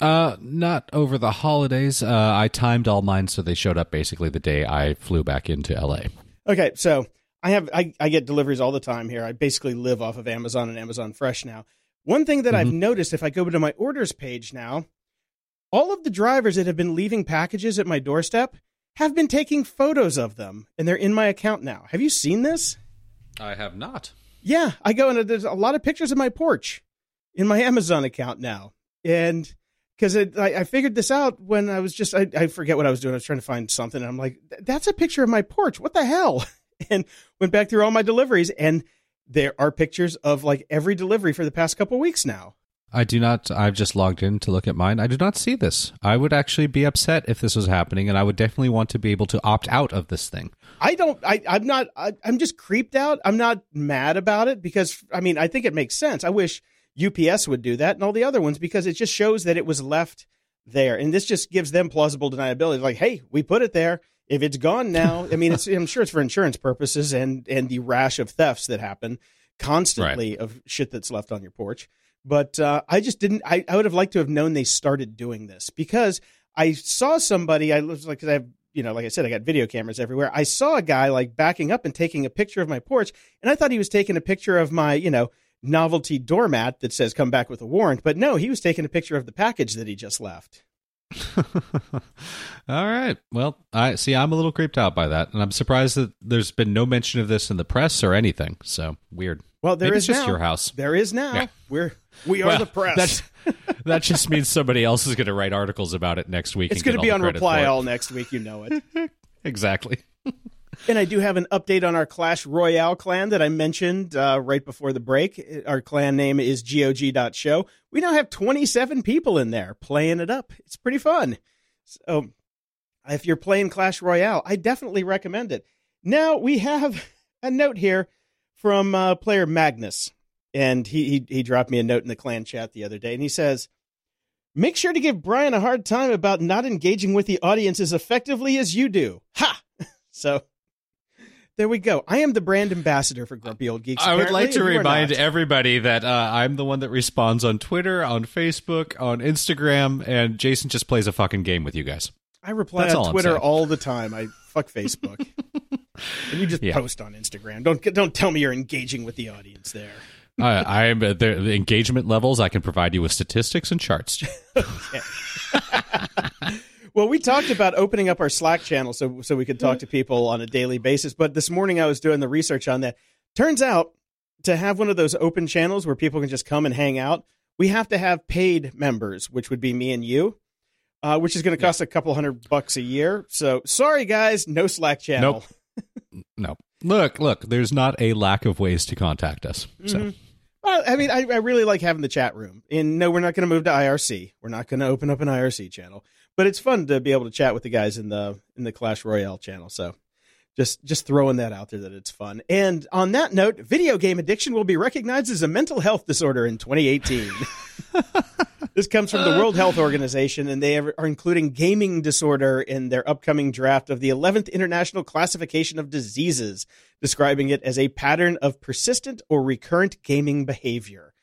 Uh, not over the holidays. Uh, I timed all mine so they showed up basically the day I flew back into LA. Okay, so I have I, I get deliveries all the time here. I basically live off of Amazon and Amazon Fresh now. One thing that I've noticed if I go to my orders page now, all of the drivers that have been leaving packages at my doorstep have been taking photos of them, and they're in my account now. Have you seen this? I have not. Yeah, I go and there's a lot of pictures of my porch in my Amazon account now, and because I, I figured this out when I was just I, I forget what I was doing. I was trying to find something, and I'm like, that's a picture of my porch. What the hell? And went back through all my deliveries, and there are pictures of like every delivery for the past couple weeks now. I do not. I've just logged in to look at mine. I do not see this. I would actually be upset if this was happening, and I would definitely want to be able to opt out of this thing. I don't. I, I'm not. I, I'm just creeped out. I'm not mad about it because I mean I think it makes sense. I wish UPS would do that and all the other ones because it just shows that it was left there, and this just gives them plausible deniability. Like, hey, we put it there. If it's gone now, I mean, it's, I'm sure it's for insurance purposes and and the rash of thefts that happen constantly of shit that's left on your porch. But uh, I just didn't. I, I would have liked to have known they started doing this because I saw somebody. I was like, 'cause I have, you know, like I said, I got video cameras everywhere. I saw a guy like backing up and taking a picture of my porch, and I thought he was taking a picture of my, you know, novelty doormat that says "Come back with a warrant." But no, he was taking a picture of the package that he just left. All right. Well, I see. I'm a little creeped out by that, and I'm surprised that there's been no mention of this in the press or anything. So weird. Well, there Maybe is it's just now. your house. There is now. Yeah. We're we are Well, the press. That, that just means somebody else is going to write articles about it next week. It's going to be on Reply. All next week. You know it. Exactly. And I do have an update on our Clash Royale clan that I mentioned uh, right before the break. Our clan name is GOG.show. We now have 27 people in there playing it up. It's pretty fun. So if you're playing Clash Royale, I definitely recommend it. Now we have a note here from uh, player Magnus. And he, he he dropped me a note in the clan chat the other day, and he says, "Make sure to give Brian a hard time about not engaging with the audience as effectively as you do." Ha! So there we go. I am the brand ambassador for Grumpy Old Geeks. I would like to Apparently, you are remind everybody that uh, I'm the one that responds on Twitter, on Facebook, on Instagram, and Jason just plays a fucking game with you guys. I reply That's on Twitter all the time. I fuck Facebook. and you just Yeah. post on Instagram. Don't don't tell me you're engaging with the audience there. I, I'm uh, the, the engagement levels. I can provide you with statistics and charts. Well, we talked about opening up our Slack channel so so we could talk to people on a daily basis. But this morning I was doing the research on that. Turns out to have one of those open channels where people can just come and hang out, we have to have paid members, which would be me and you, uh, which is going to cost a couple hundred bucks a year. So sorry, guys, no Slack channel. Nope. no. Look, look. There's not a lack of ways to contact us. So. Mhm. Well, I mean, I, I really like having the chat room. And no, we're not going to move to IRC. We're not going to open up an IRC channel, but it's fun to be able to chat with the guys in the in the Clash Royale channel. So, just just throwing that out there that it's fun. And on that note, video game addiction will be recognized as a mental health disorder in 2018. this comes from the World Health Organization, and they are including gaming disorder in their upcoming draft of the 11th International Classification of Diseases, describing it as a pattern of persistent or recurrent gaming behavior.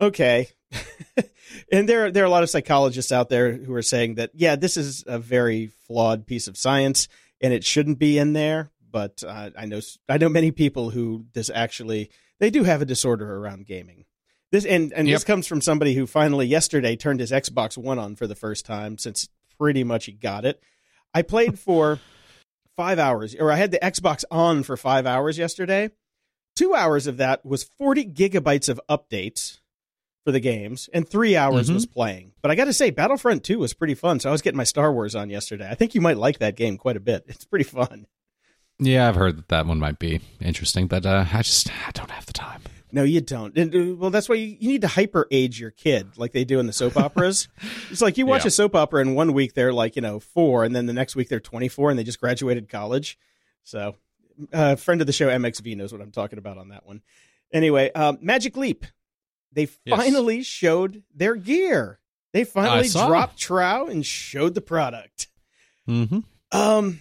Okay. and there, there are a lot of psychologists out there who are saying that, yeah, this is a very flawed piece of science and it shouldn't be in there. But uh, I know, I know many people who this actually, they do have a disorder around gaming. This and and this comes from somebody who finally yesterday turned his Xbox One on for the first time since pretty much he got it. I played for five hours, or I had the Xbox on for five hours yesterday. Two hours of that was 40 gigabytes of updates for the games, and three hours Mhm. was playing. But I got to say, Battlefront 2 was pretty fun. So I was getting my Star Wars on yesterday. I think you might like that game quite a bit. It's pretty fun. Yeah, I've heard that that one might be interesting, but uh, I just I don't have the time. No, you don't. And, uh, well, that's why you, you need to hyper age your kid like they do in the soap operas. it's like you watch Yeah. a soap opera and one week they're like, you know, four, and then the next week they're 24 and they just graduated college. So, uh, friend of the show, MXV, knows what I'm talking about on that one. Anyway, um, Magic Leap. They Yes. finally showed their gear. They finally dropped Trow and showed the product. Mm-hmm. Um,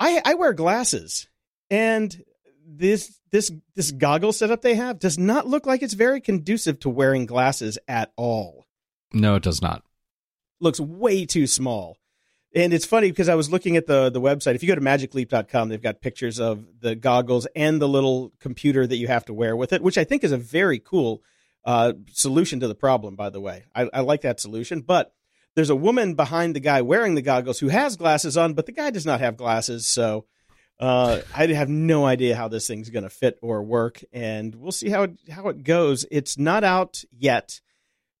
I I wear glasses, and this this this goggle setup they have does not look like it's very conducive to wearing glasses at all. No, it does not. Looks way too small. And it's funny because I was looking at the the website. If you go to magicleap.com, they've got pictures of the goggles and the little computer that you have to wear with it, which I think is a very cool uh, solution to the problem. By the way, I, I like that solution. But there's a woman behind the guy wearing the goggles who has glasses on, but the guy does not have glasses. So uh, I have no idea how this thing's going to fit or work, and we'll see how it, how it goes. It's not out yet.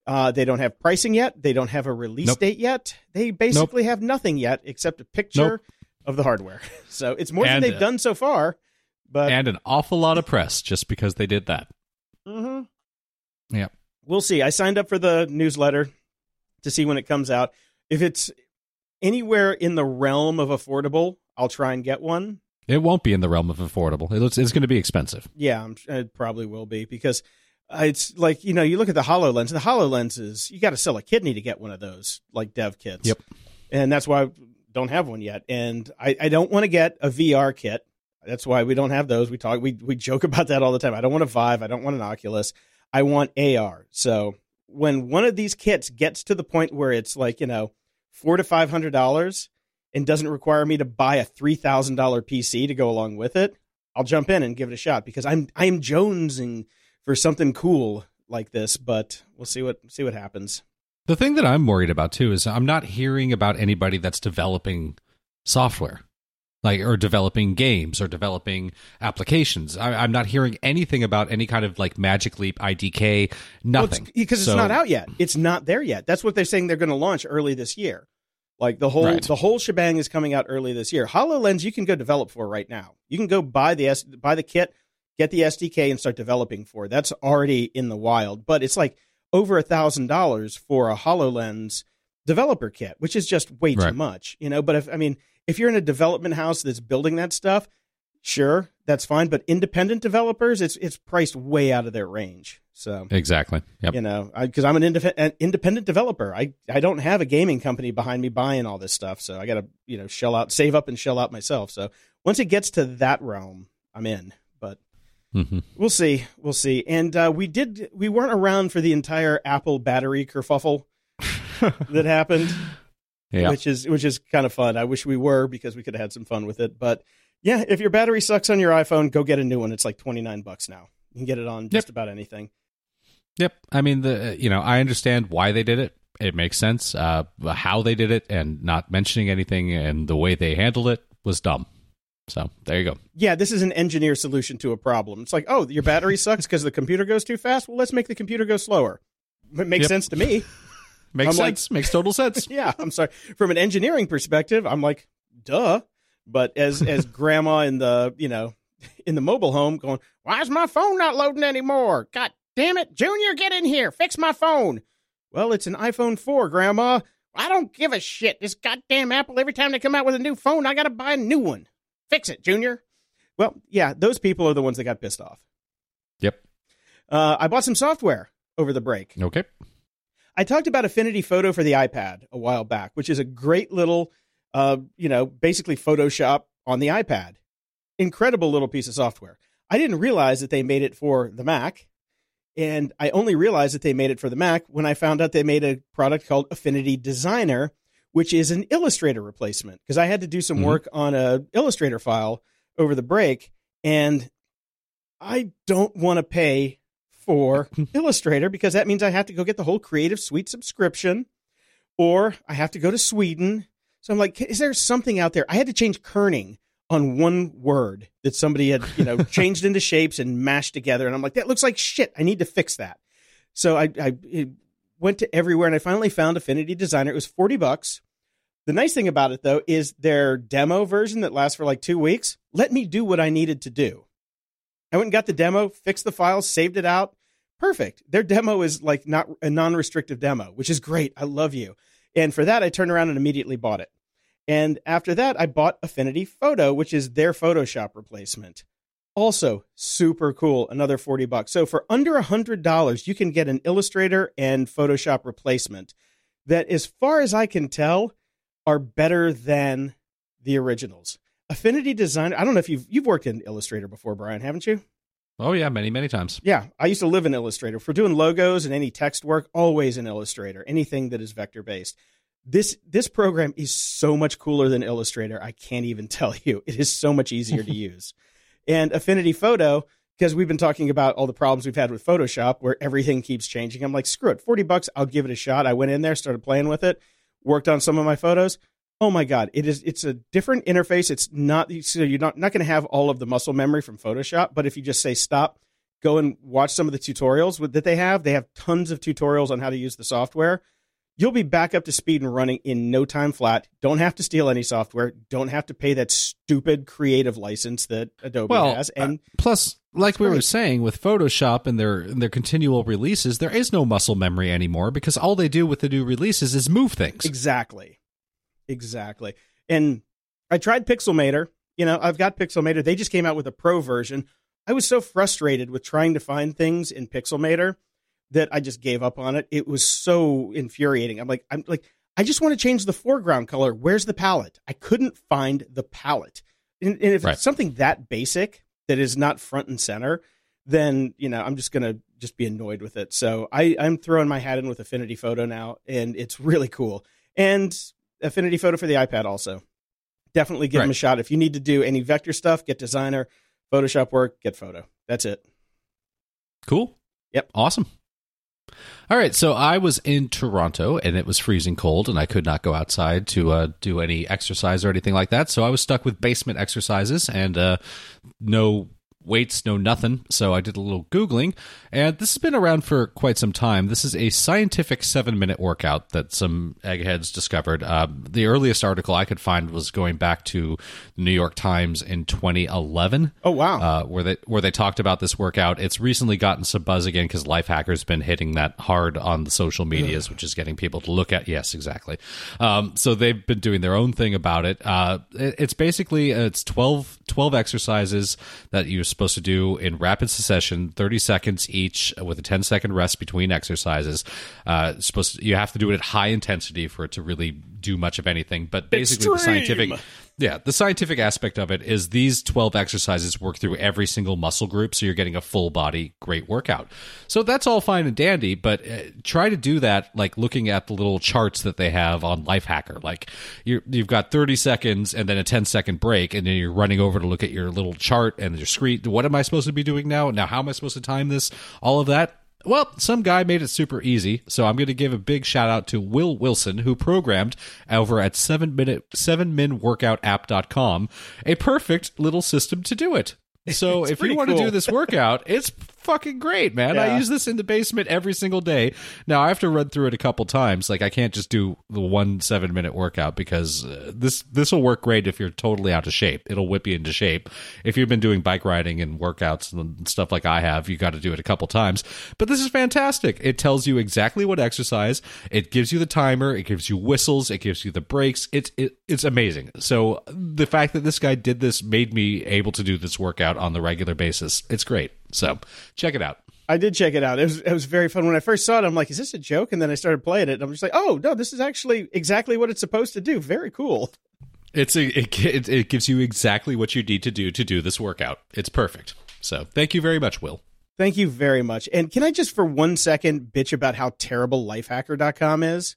Uh, they don't have pricing yet. They don't have a release Nope. date yet. They basically have nothing yet except a picture Nope. of the hardware. So it's more And, than they've uh, done so far. But and an awful lot of press just because they did that. Mhm. Yeah. we'll see. I signed up for the newsletter to see when it comes out. If it's anywhere in the realm of affordable, I'll try and get one. It won't be in the realm of affordable. It's, it's going to be expensive. Yeah, I'm, it probably will be because uh, it's like you know you look at the Hololens. The Hololens is you got to sell a kidney to get one of those like dev kits. Yep. and that's why I don't have one yet. And I, I don't want to get a VR kit. That's why we don't have those. We talk we we joke about that all the time. I don't want a Vive. I don't want an Oculus. I want AR. So when one of these kits gets to the point where it's like you know four to five hundred dollars and doesn't require me to buy a three thousand dollar PC to go along with it, I'll jump in and give it a shot because I'm I'm jonesing for something cool like this. But we'll see what see what happens. The thing that I'm worried about too is I'm not hearing about anybody that's developing software, like or developing games or developing applications. I, I'm not hearing anything about any kind of like Magic Leap IDK. Nothing because it's So- not out yet. It's not there yet. That's what they're saying they're going to launch early this year. Like the whole Right. the whole shebang is coming out early this year. Hololens you can go develop for right now. You can go buy the S, buy the kit, get the SDK, and start developing for. That's already in the wild. But it's like over a thousand dollars for a Hololens developer kit, which is just way too much. You know. But if I mean, if you're in a development house that's building that stuff, sure, that's fine. But independent developers, it's it's priced way out of their range. So exactly. Yep. you know because i'm an, indef- an independent developer i i don't have a gaming company behind me buying all this stuff so i gotta you know shell out save up and shell out myself so once it gets to that realm i'm in but hmm we'll see we'll see and uh, we did we weren't around for the entire apple battery kerfuffle that happened Yeah. which is which is kind of fun i wish we were because we could have had some fun with it but yeah if your battery sucks on your iphone go get a new one it's like 29 bucks now you can get it on just about anything Yep. I mean, the you know, I understand why they did it. It makes sense. Uh, how they did it and not mentioning anything and the way they handled it was dumb. So there you go. Yeah, this is an engineer solution to a problem. It's like, oh, your battery sucks because the computer goes too fast. Well, let's make the computer go slower. It makes Yep. sense to me. Makes I'm like- sense. Makes total sense. yeah, I'm sorry. From an engineering perspective, I'm like, duh. But as as grandma in the you know in the mobile home going, why is my phone not loading anymore? God damn it, Junior, get in here, fix my phone. Well, it's an iPhone 4, Grandma. I don't give a shit. This goddamn Apple, every time they come out with a new phone, I got to buy a new one. Fix it, Junior. Well, yeah, those people are the ones that got pissed off. Yep. Uh, I bought some software over the break. Okay. I talked about Affinity Photo for the iPad a while back, which is a great little, uh, you know, basically Photoshop on the iPad. Incredible little piece of software. I didn't realize that they made it for the Mac, and I only realized that they made it for the Mac when I found out they made a product called Affinity Designer, which is an Illustrator replacement. Because I had to do some Mhm. work on a Illustrator file over the break, and I don't want to pay for Illustrator because that means I have to go get the whole Creative Suite subscription or I have to go to Sweden. So I'm like, is there something out there? I had to change kerning on one word that somebody had, you know, changed into shapes and mashed together. And I'm like, that looks like shit. I need to fix that. So I, I went to everywhere and I finally found Affinity Designer. It was 40 bucks. The nice thing about it though is their demo version that lasts for like two weeks let me do what I needed to do. I went and got the demo, fixed the files, saved it out. Perfect. Their demo is like not a non-restrictive demo, which is great. I love you. And for that, I turned around and immediately bought it. And after that, I bought Affinity Photo, which is their Photoshop replacement. Also, super cool. Another 40 bucks. So for under $100, you can get an Illustrator and Photoshop replacement that, as far as I can tell, are better than the originals. Affinity Design, I don't know if you've you've worked in Illustrator before, Brian, haven't you? Oh yeah, many many times. Yeah, I used to live in Illustrator for doing logos and any text work. Always in Illustrator, anything that is vector based. This this program is so much cooler than Illustrator. I can't even tell you. It is so much easier to use. And Affinity Photo, because we've been talking about all the problems we've had with Photoshop, where everything keeps changing. I'm like, screw it, forty bucks. I'll give it a shot. I went in there, started playing with it, worked on some of my photos. Oh my god, it is it's a different interface. It's not so you're not not going to have all of the muscle memory from Photoshop, but if you just say stop, go and watch some of the tutorials with, that they have. They have tons of tutorials on how to use the software. You'll be back up to speed and running in no time flat. Don't have to steal any software. Don't have to pay that stupid creative license that Adobe Well, has. Uh, and Plus, like we were saying with Photoshop and their and their continual releases, there is no muscle memory anymore because all they do with the new releases is move things. Exactly. Exactly. And I tried Pixelmator. You know, I've got Pixelmator. They just came out with a pro version. I was so frustrated with trying to find things in Pixelmator that I just gave up on it. It was so infuriating. I'm like, I'm like, I just want to change the foreground color. Where's the palette? I couldn't find the palette. And, and if Right. it's something that basic that is not front and center, then you know I'm just gonna just be annoyed with it. So I, I'm throwing my hat in with Affinity Photo now, and it's really cool. And Affinity Photo for the iPad also. Definitely give them a shot. If you need to do any vector stuff, get Designer, Photoshop work, get Photo. That's it. Cool. Yep. Awesome. All right, so I was in Toronto and it was freezing cold and I could not go outside to uh, do any exercise or anything like that. So I was stuck with basement exercises and uh, no weights, no nothing. So I did a little Googling and this has been around for quite some time. This is a scientific seven minute workout that some eggheads discovered. Um, the earliest article I could find was going back to the New York Times in 2011 Oh wow. uh, where they where they talked about this workout. It's recently gotten some buzz again because Lifehacker's been hitting that hard on the social medias, which is getting people to look at. Yes, exactly. Um, so they've been doing their own thing about it. Uh, it- it's basically it's 12, 12 exercises that you're supposed to do in rapid succession, thirty seconds each, with a 10 second rest between exercises. Uh, supposed to, you have to do it at high intensity for it to really do much of anything. But basically, the scientific yeah, the scientific aspect of it is these 12 exercises work through every single muscle group, so you're getting a full body great workout. So that's all fine and dandy, but uh, try to do that like looking at the little charts that they have on Lifehacker. Like you're, you've got 30 seconds and then a 10 second break, and then you're running over to look at your little chart and your screen. What am I supposed to be doing now? Now, how am I supposed to time this? All of that Well, some guy made it super easy, so I'm going to give a big shout out to Will Wilson, who programmed over at 7 minute 7minworkoutapp.com a perfect little system to do it. So if you want to do this workout, it's fucking great, man. I use this in the basement every single day. Now I have to run through it a couple times. Like I can't just do the one seven minute workout because uh, this this will work great if you're totally out of shape. It'll whip you into shape. If you've been doing bike riding and workouts and stuff like I have, you got to do it a couple times. But this is fantastic. It tells you exactly what exercise. It gives you the timer. It gives you whistles. It gives you the breaks. It's it, it's amazing. So the fact that this guy did this made me able to do this workout on the regular basis. It's great. So check it out. I did check it out. It was it was very fun. When I first saw it, I'm like, "Is this a joke?" And then I started playing it. And I'm just like, "Oh no, this is actually exactly what it's supposed to do. Very cool." It's a, it, it it gives you exactly what you need to do to do this workout. It's perfect. So thank you very much, Will. Thank you very much. And can I just for one second bitch about how terrible lifehacker.com is?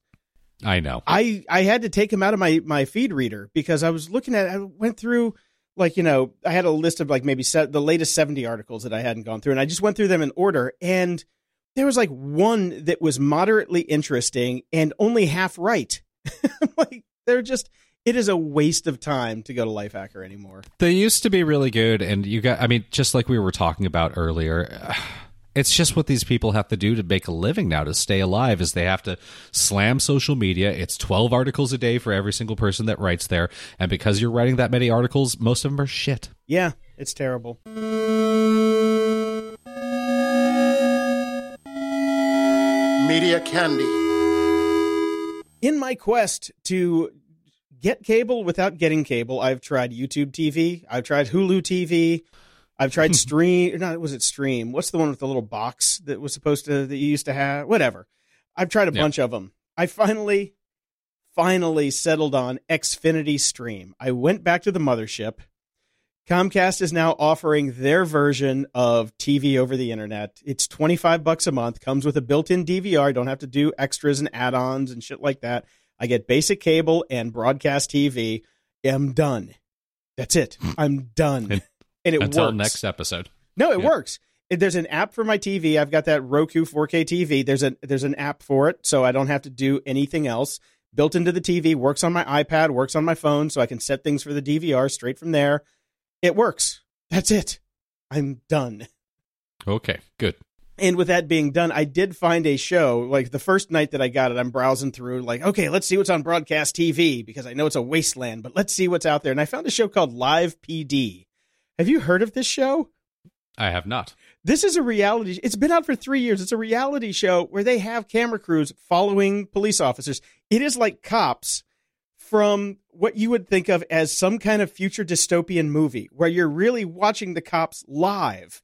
I know. I I had to take him out of my my feed reader because I was looking at I went through like you know I had a list of like maybe se- the latest 70 articles that I hadn't gone through and I just went through them in order and there was like one that was moderately interesting and only half right. like they're just it is a waste of time to go to Lifehacker anymore. They used to be really good, and you got. I mean, just like we were talking about earlier. It's just what these people have to do to make a living now to stay alive is they have to slam social media. It's 12 articles a day for every single person that writes there. And because you're writing that many articles, most of them are shit. Yeah, it's terrible. Media Candy. in my quest to get cable without getting cable, I've tried YouTube TV, I've tried Hulu TV, I've tried hmm. Stream. Not was it Stream? What's the one with the little box that was supposed to that you used to have? Whatever. I've tried a Yeah. bunch of them. I finally, finally settled on Xfinity Stream. I went back to the mothership. Comcast is now offering their version of TV over the internet. It's 25 bucks a month, comes with a built-in DVR, don't have to do extras and add-ons and shit like that. I get basic cable and broadcast TV. I'm done. That's it. Hmm. I'm done. And- it Until works. next episode. No, it Yeah. works. There's an app for my TV. I've got that Roku 4K TV. There's a there's an app for it, so I don't have to do anything else. Built into the TV, works on my iPad, works on my phone, so I can set things for the DVR straight from there. It works. That's it. I'm done. Okay, good. And with that being done, I did find a show. Like the first night that I got it, I'm browsing through, like, okay, let's see what's on broadcast TV because I know it's a wasteland, but let's see what's out there. And I found a show called Live PD. Have you heard of this show? I have not. This is a reality. It's been out for three years. It's a reality show where they have camera crews following police officers. It is like cops from what you would think of as some kind of future dystopian movie where you're really watching the cops live.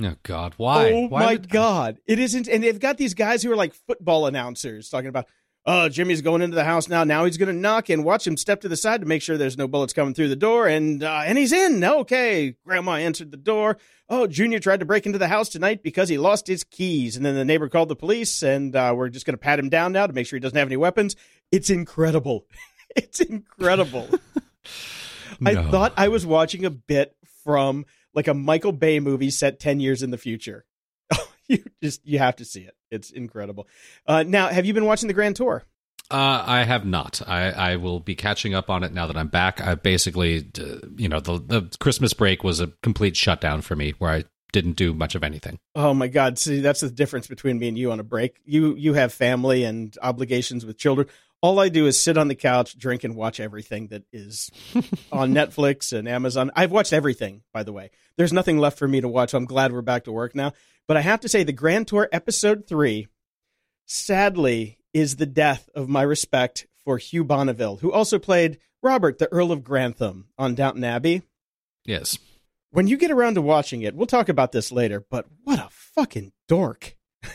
Oh God, why? Oh why my would- god, it isn't. And they've got these guys who are like football announcers talking about, oh, Jimmy's going into the house now. Now he's going to knock and watch him step to the side to make sure there's no bullets coming through the door. And uh, and he's in. Okay, Grandma answered the door. Oh, Junior tried to break into the house tonight because he lost his keys. And then the neighbor called the police, and uh, we're just going to pat him down now to make sure he doesn't have any weapons. It's incredible. it's incredible. I thought I was watching a bit from like a Michael Bay movie set 10 years in the future. you just you have to see it. It's incredible. Uh, now, have you been watching the Grand Tour? Uh, I have not. I, I will be catching up on it now that I'm back. I basically, uh, you know, the the Christmas break was a complete shutdown for me, where I didn't do much of anything. Oh my God! See, that's the difference between me and you on a break. You you have family and obligations with children. All I do is sit on the couch, drink, and watch everything that is on Netflix and Amazon. I've watched everything, by the way. There's nothing left for me to watch. I'm glad we're back to work now. But I have to say, the Grand Tour episode three, sadly, is the death of my respect for Hugh Bonneville, who also played Robert, the Earl of Grantham, on Downton Abbey. Yes. When you get around to watching it, we'll talk about this later. But what a fucking dork!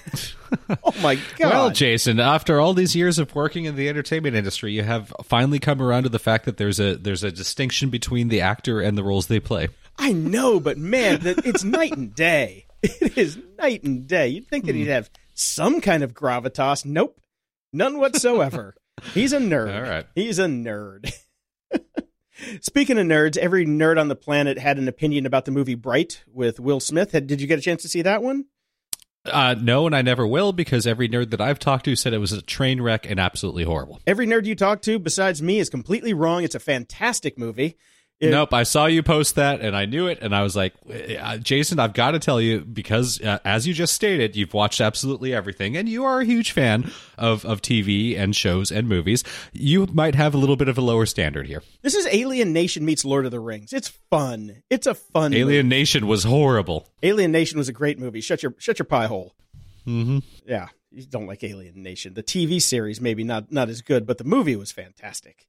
oh my god! Well, Jason, after all these years of working in the entertainment industry, you have finally come around to the fact that there's a there's a distinction between the actor and the roles they play. I know, but man, it's night and day. It is night and day. You'd think that he'd have some kind of gravitas. Nope, none whatsoever. He's a nerd. All right. He's a nerd. Speaking of nerds, every nerd on the planet had an opinion about the movie Bright with Will Smith. Did you get a chance to see that one? Uh, no, and I never will because every nerd that I've talked to said it was a train wreck and absolutely horrible. Every nerd you talk to, besides me, is completely wrong. It's a fantastic movie. It- nope, I saw you post that and I knew it, and I was like, Jason, I've got to tell you because, uh, as you just stated, you've watched absolutely everything, and you are a huge fan of of TV and shows and movies. You might have a little bit of a lower standard here. This is Alien Nation meets Lord of the Rings. It's fun. It's a fun. Alien movie. Nation was horrible. Alien Nation was a great movie. Shut your shut your pie hole. Mm-hmm. Yeah, you don't like Alien Nation. The TV series maybe not not as good, but the movie was fantastic.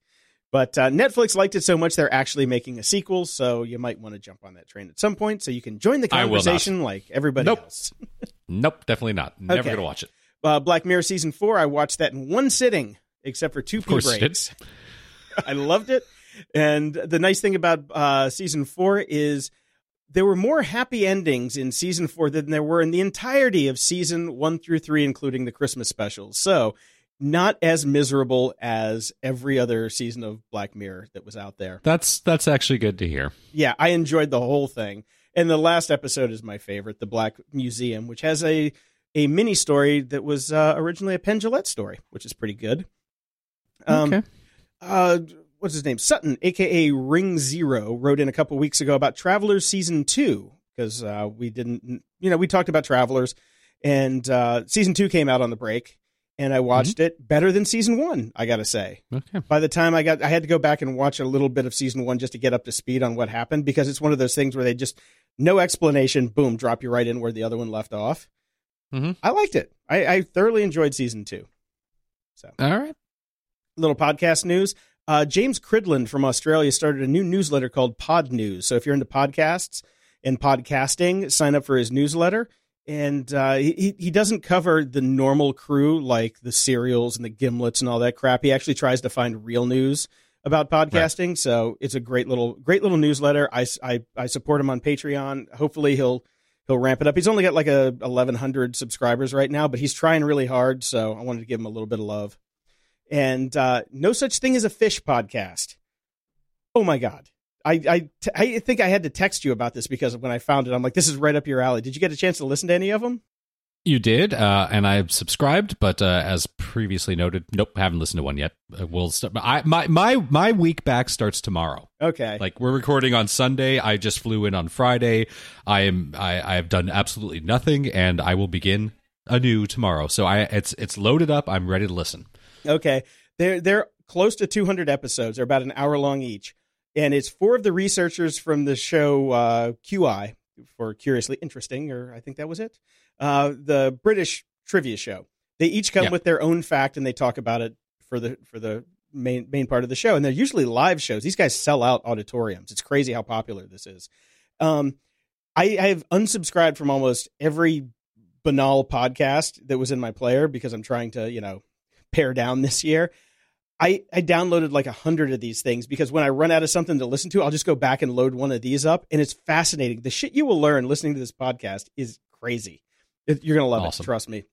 But uh, Netflix liked it so much they're actually making a sequel, so you might want to jump on that train at some point so you can join the I will not. conversation like everybody Nope. else. Nope, definitely not. Never Okay. gonna watch it. Uh, Black Mirror season four, I watched that in one sitting, except for two pee breaks. I loved it. And the nice thing about uh, season four is there were more happy endings in season four than there were in the entirety of season one through three, including the Christmas specials. So, not as miserable as every other season of Black Mirror that was out there. That's that's actually good to hear. Yeah, I enjoyed the whole thing. And the last episode is my favorite, the Black Museum, which has a a mini story that was uh, originally a Penn Jillette story, which is pretty good. Um, Okay. uh, what's his name? Sutton, aka Ring Zero, wrote in a couple weeks ago about Travelers season two because uh, we didn't, you know, we talked about Travelers, and uh, season two came out on the break, and I watched it better than season one. I got to say Okay. by the time I got, I had to go back and watch a little bit of season one just to get up to speed on what happened because it's one of those things where they just no explanation, boom, drop you right in where the other one left off. Mhm. I liked it. I, I thoroughly enjoyed season two. So, All right. little podcast news. Uh, James Cridland from Australia started a new newsletter called Pod News. So if you're into podcasts and podcasting, sign up for his newsletter. And uh, he he doesn't cover the normal crew like the serials and the gimlets and all that crap. He actually tries to find real news about podcasting. So it's a great little great little newsletter. I, I, I support him on Patreon. Hopefully he'll he'll ramp it up. He's only got like a 1100 subscribers right now, but he's trying really hard. So I wanted to give him a little bit of love. And uh, no such thing as a fish podcast. Oh my god. I, I, t- I think I had to text you about this because when I found it, I'm like, this is right up your alley. Did you get a chance to listen to any of them? You did, uh, and I've subscribed, but uh, as previously noted, nope, haven't listened to one yet. Uh, we'll st- I, my my my week back starts tomorrow. Okay. Like we're recording on Sunday. I just flew in on Friday. I am I, I have done absolutely nothing, and I will begin anew tomorrow. So I it's it's loaded up. I'm ready to listen. Okay. They're they're close to 200 episodes. They're about an hour long each, and it's four of the researchers from the show uh, QI for Curiously Interesting, or I think that was it. Uh, the British trivia show. They each come Yeah. with their own fact, and they talk about it for the for the main main part of the show. And they're usually live shows. These guys sell out auditoriums. It's crazy how popular this is. Um, I, I have unsubscribed from almost every banal podcast that was in my player because I'm trying to, you know, pare down this year. I, I downloaded like a hundred of these things because when I run out of something to listen to, I'll just go back and load one of these up, and it's fascinating. The shit you will learn listening to this podcast is crazy. You're gonna love Awesome. it, trust me.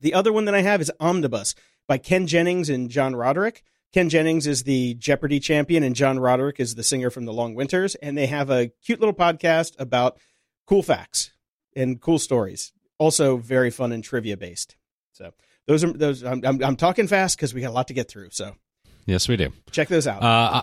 The other one that I have is Omnibus by Ken Jennings and John Roderick. Ken Jennings is the Jeopardy champion, and John Roderick is the singer from the Long Winters, and they have a cute little podcast about cool facts and cool stories. Also, very fun and trivia based. So those are those. I'm I'm, I'm talking fast because we got a lot to get through. So Yes, we do. check those out. Uh,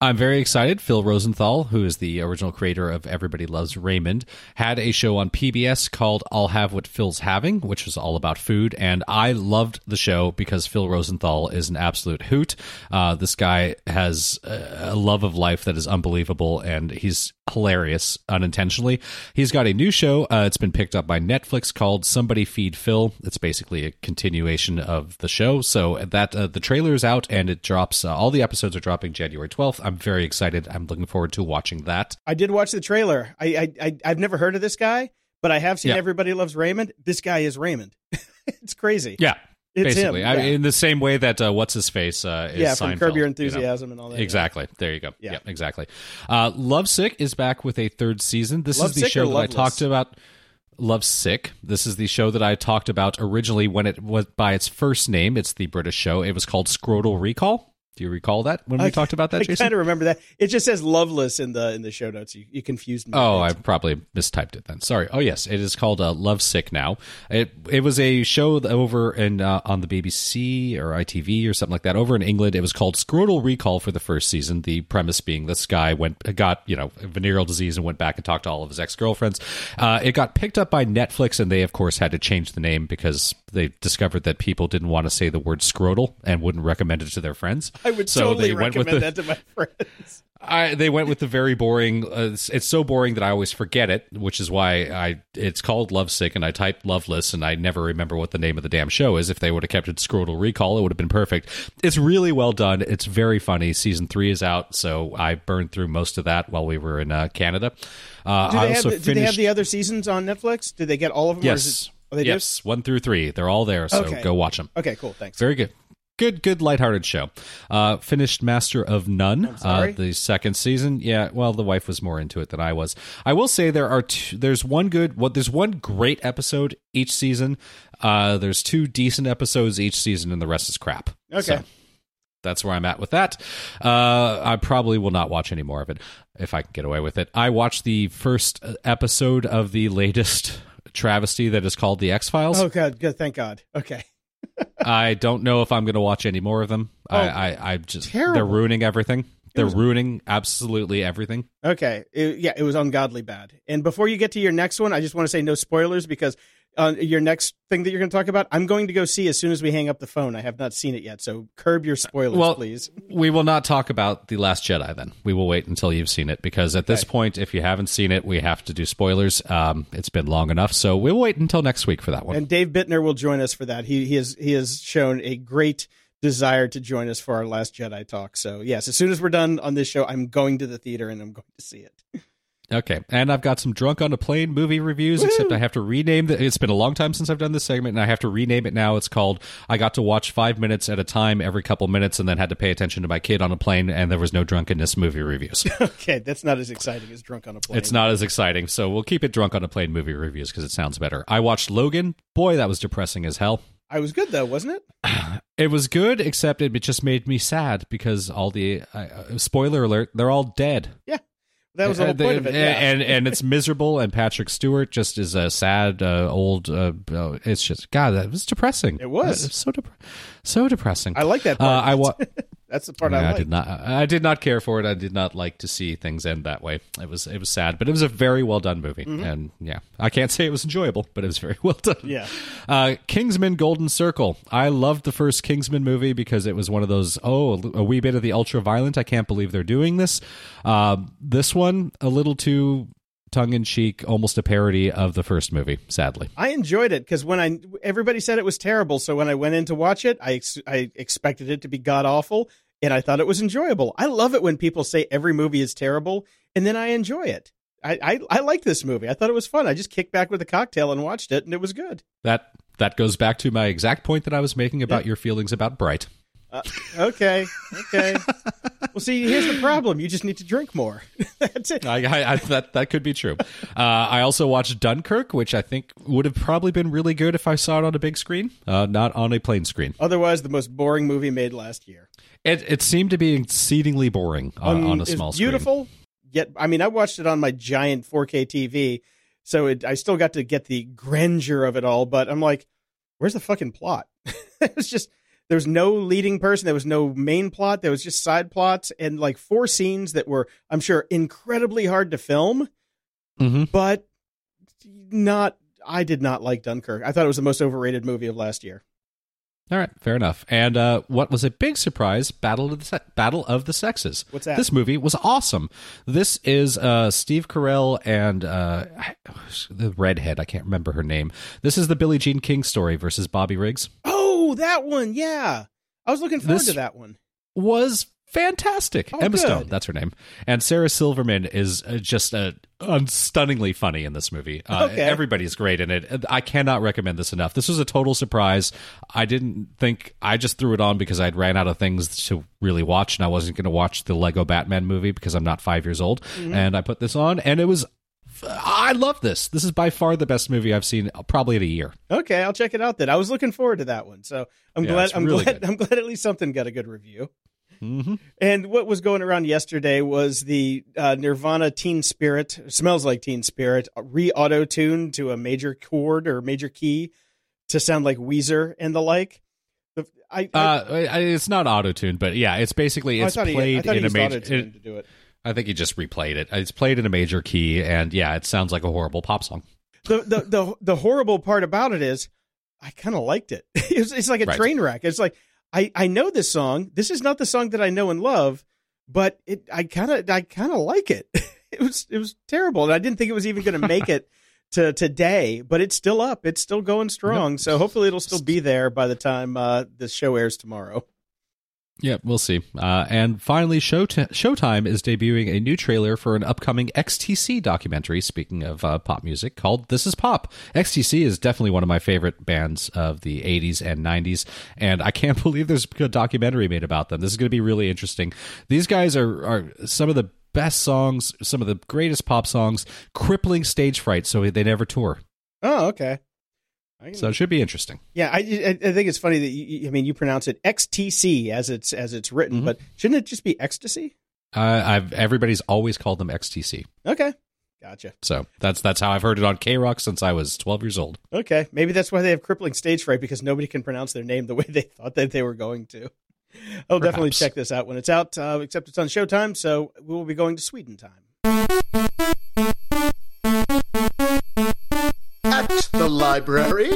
I'm very excited. Phil Rosenthal, who is the original creator of Everybody Loves Raymond, had a show on PBS called I'll Have What Phil's Having, which was all about food. And I loved the show because Phil Rosenthal is an absolute hoot. Uh, this guy has a love of life that is unbelievable, and he's hilarious unintentionally. He's got a new show. Uh, it's been picked up by Netflix called Somebody Feed Phil. It's basically a continuation of the show. So that uh, the trailer is out and it drops. Uh, all the episodes are dropping January 12th. I'm very excited. I'm looking forward to watching that. I did watch the trailer. I, I, I I've never heard of this guy, but I have seen Yeah. Everybody Loves Raymond. This guy is Raymond. it's crazy. Yeah. It's basically, him, I yeah. mean, in the same way that uh, what's his face uh, is yeah, from Seinfeld, Curb Your you know? Enthusiasm and all that. yeah. Exactly. There you go. Yeah. Yeah, exactly. Uh, Love Sick is back with a third season. This Love is the show that I talked about. Love Sick. This is the show that I talked about originally when it was by its first name. It's the British show. It was called Scrotal Recall. Do you recall that when we I- talked about that, I Jason? kind of remember that. It just says Loveless in the in the show notes. You, you confused me. Oh, I probably mistyped it then. Sorry. Oh, yes, it is called uh, Love Sick now. It it was a show over in uh, on the BBC or ITV or something like that over in England. It was called Scrotal Recall for the first season. The premise being this guy went got you know venereal disease and went back and talked to all of his ex girlfriends. Uh, it got picked up by Netflix and they of course had to change the name because they discovered that people didn't want to say the word scrotal and wouldn't recommend it to their friends. I would so totally they went with recommend the, that to my friends. I they went with the very boring. Uh, it's, it's so boring that I always forget it, which is why I it's called Lovesick, and I typed Loveless, and I never remember what the name of the damn show is. If they would have kept it Scrotal Recall, it would have been perfect. It's really well done. It's very funny. Season three is out, so I burned through most of that while we were in uh, Canada. Uh, Do I they, have the, do they have the other seasons on Netflix? Did they get all of them? or is yes, it- oh, they do? yes, one through three. They're all there, so Okay. go watch them. Okay, cool. Thanks. Very good. Good, good, lighthearted show. Uh, finished Master of None, uh, the second season. Yeah, well, the wife was more into it than I was. I will say there are two, there's one good, what there's one great episode each season. Uh, there's two decent episodes each season, and the rest is crap. Okay. So, that's where I'm at with that. Uh, I probably will not watch any more of it if I can get away with it. I watched the first episode of the latest travesty that is called The X Files. Oh, God. Good. Thank God. Okay. I don't know if I'm going to watch any more of them. Oh, I, I, I just terrible. they're ruining everything. They're was- ruining absolutely everything. Okay. It- yeah, it was ungodly bad. And before you get to your next one, I just want to say no spoilers because uh, your next thing that you're going to talk about, I'm going to go see as soon as we hang up the phone. I have not seen it yet, so curb your spoilers, Well, please. We will not talk about the Last Jedi. Then we will wait until you've seen it because at this Okay. point, if you haven't seen it, we have to do spoilers. Um, it's been long enough, so we'll wait until next week for that one. And Dave Bittner will join us for that. He he has he has shown a great desire to join us for our last Jedi talk. So yes, as soon as we're done on this show, I'm going to the theater and I'm going to see it. Okay, and I've got some drunk on a plane movie reviews. Except I have to rename the. It's been a long time since I've done this segment, and I have to rename it now. It's called "I got to watch five minutes at a time every couple minutes, and then had to pay attention to my kid on a plane, and there was no drunkenness movie reviews." okay, that's not as exciting as Drunk on a Plane. it's not as exciting, so we'll keep it drunk on a plane movie reviews because it sounds better. I watched Logan. Boy, that was depressing as hell. I was good though, wasn't it? It was good, except it just made me sad because all the uh, spoiler alert, they're all dead. Yeah, that was the whole point of it. Yeah. and and it's miserable. And Patrick Stewart just is a sad uh, old. Uh, uh, it's just God, that was depressing. It was. so dep- so depressing. I like that Uh. I wa- that's the part Yeah, I I did not. I did not care for it. I did not like to see things end that way. It was it was sad, but it was a very well done movie. And yeah, I can't say it was enjoyable, but it was very well done. Mm-hmm. Yeah. Uh, Kingsman: Golden Circle. I loved the first Kingsman movie because it was one of those oh a wee bit of the ultra violent. I can't believe they're doing this. Um, this one a little too tongue in cheek, almost a parody of the first movie. Sadly. I enjoyed it because when I everybody said it was terrible, so when I went in to watch it, I ex- I expected it to be god awful, and I thought it was enjoyable. I love it when people say every movie is terrible, and then I enjoy it. I I, I liked this movie. I thought it was fun. I just kicked back with a cocktail and watched it, and it was good. That that goes back to my exact point that I was making about your feelings about Bright. Uh, okay, okay. well, see, here's the problem. You just need to drink more. That's it. I, I, I, that that could be true. Uh, I also watched Dunkirk, which I think would have probably been really good if I saw it on a big screen, uh, not on a plain screen. Otherwise, the most boring movie made last year. It it seemed to be exceedingly boring on, Um, on a it's small screen. beautiful. Yet, I mean, I watched it on my giant 4K TV, so it, I still got to get the grandeur of it all. But I'm like, where's the fucking plot? it was just there was no leading person, there was no main plot, there was just side plots and like four scenes that were, I'm sure, incredibly hard to film, hmm but not. I did not like Dunkirk. I thought it was the most overrated movie of last year. All right, fair enough. And uh, what was a big surprise? Battle of the Se- Battle of the Sexes. What's that? This movie was awesome. This is uh, Steve Carell and uh, the redhead. I can't remember her name. This is the Billie Jean King story versus Bobby Riggs. Oh, that one, yeah. I was looking forward This- to that one. was fantastic. Oh, Emma good. Stone, that's her name, and Sarah Silverman is uh, just uh, un- stunningly funny in this movie. Uh, Okay. Everybody's great in it. I cannot recommend this enough. This was a total surprise. I didn't think I just threw it on because I'd ran out of things to really watch, and I wasn't going to watch the Lego Batman movie because I'm not five years old. Mm-hmm. And I put this on, and it was. I love this. This is by far the best movie I've seen, uh, probably in a year. Okay, I'll check it out then. I was looking forward to that one, so I'm Yeah, glad. I'm really glad. good. I'm glad at least something got a good review. Hmm And what was going around yesterday was the uh, Nirvana Teen Spirit, smells like Teen Spirit, re auto tuned to a major chord or major key to sound like Weezer and the like. The, I, I, Uh, it's not auto tuned, but yeah, it's basically I it's thought he, I played he in a major. auto-tune to do it. I think he just replayed it. It's played in a major key, and yeah, it sounds like a horrible pop song. The, the, the, the horrible part about it is I kind of liked it. it's, it's like a Right. train wreck. It's like, I, I know this song. This is not the song that I know and love, but it, I kind of, I kind of like it. it was, it was terrible. And I didn't think it was even going to make it to today, but it's still up. It's still going strong. So hopefully it'll still be there by the time, uh, the show airs tomorrow. Yeah, we'll see. Uh, and finally, Show Showtime is debuting a new trailer for an upcoming XTC documentary. Speaking of uh, pop music, called "This Is Pop." XTC is definitely one of my favorite bands of the '80s and '90s, and I can't believe there's a documentary made about them. This is going to be really interesting. These guys are are some of the best songs, some of the greatest pop songs. Crippling stage fright, so they never tour. Oh, okay. Can- So it should be interesting. Yeah, I, I think it's funny that you, I mean you pronounce it XTC as it's as it's written, Mhm. but shouldn't it just be ecstasy? Uh, I've everybody's always called them XTC. Okay, gotcha. So that's that's how I've heard it on K Rock since I was 12 years old. Okay, maybe that's why they have crippling stage fright because nobody can pronounce their name the way they thought that they were going to. I'll definitely check this out when it's out. Uh, except it's on Showtime, so we will be going to Sweden time. Library.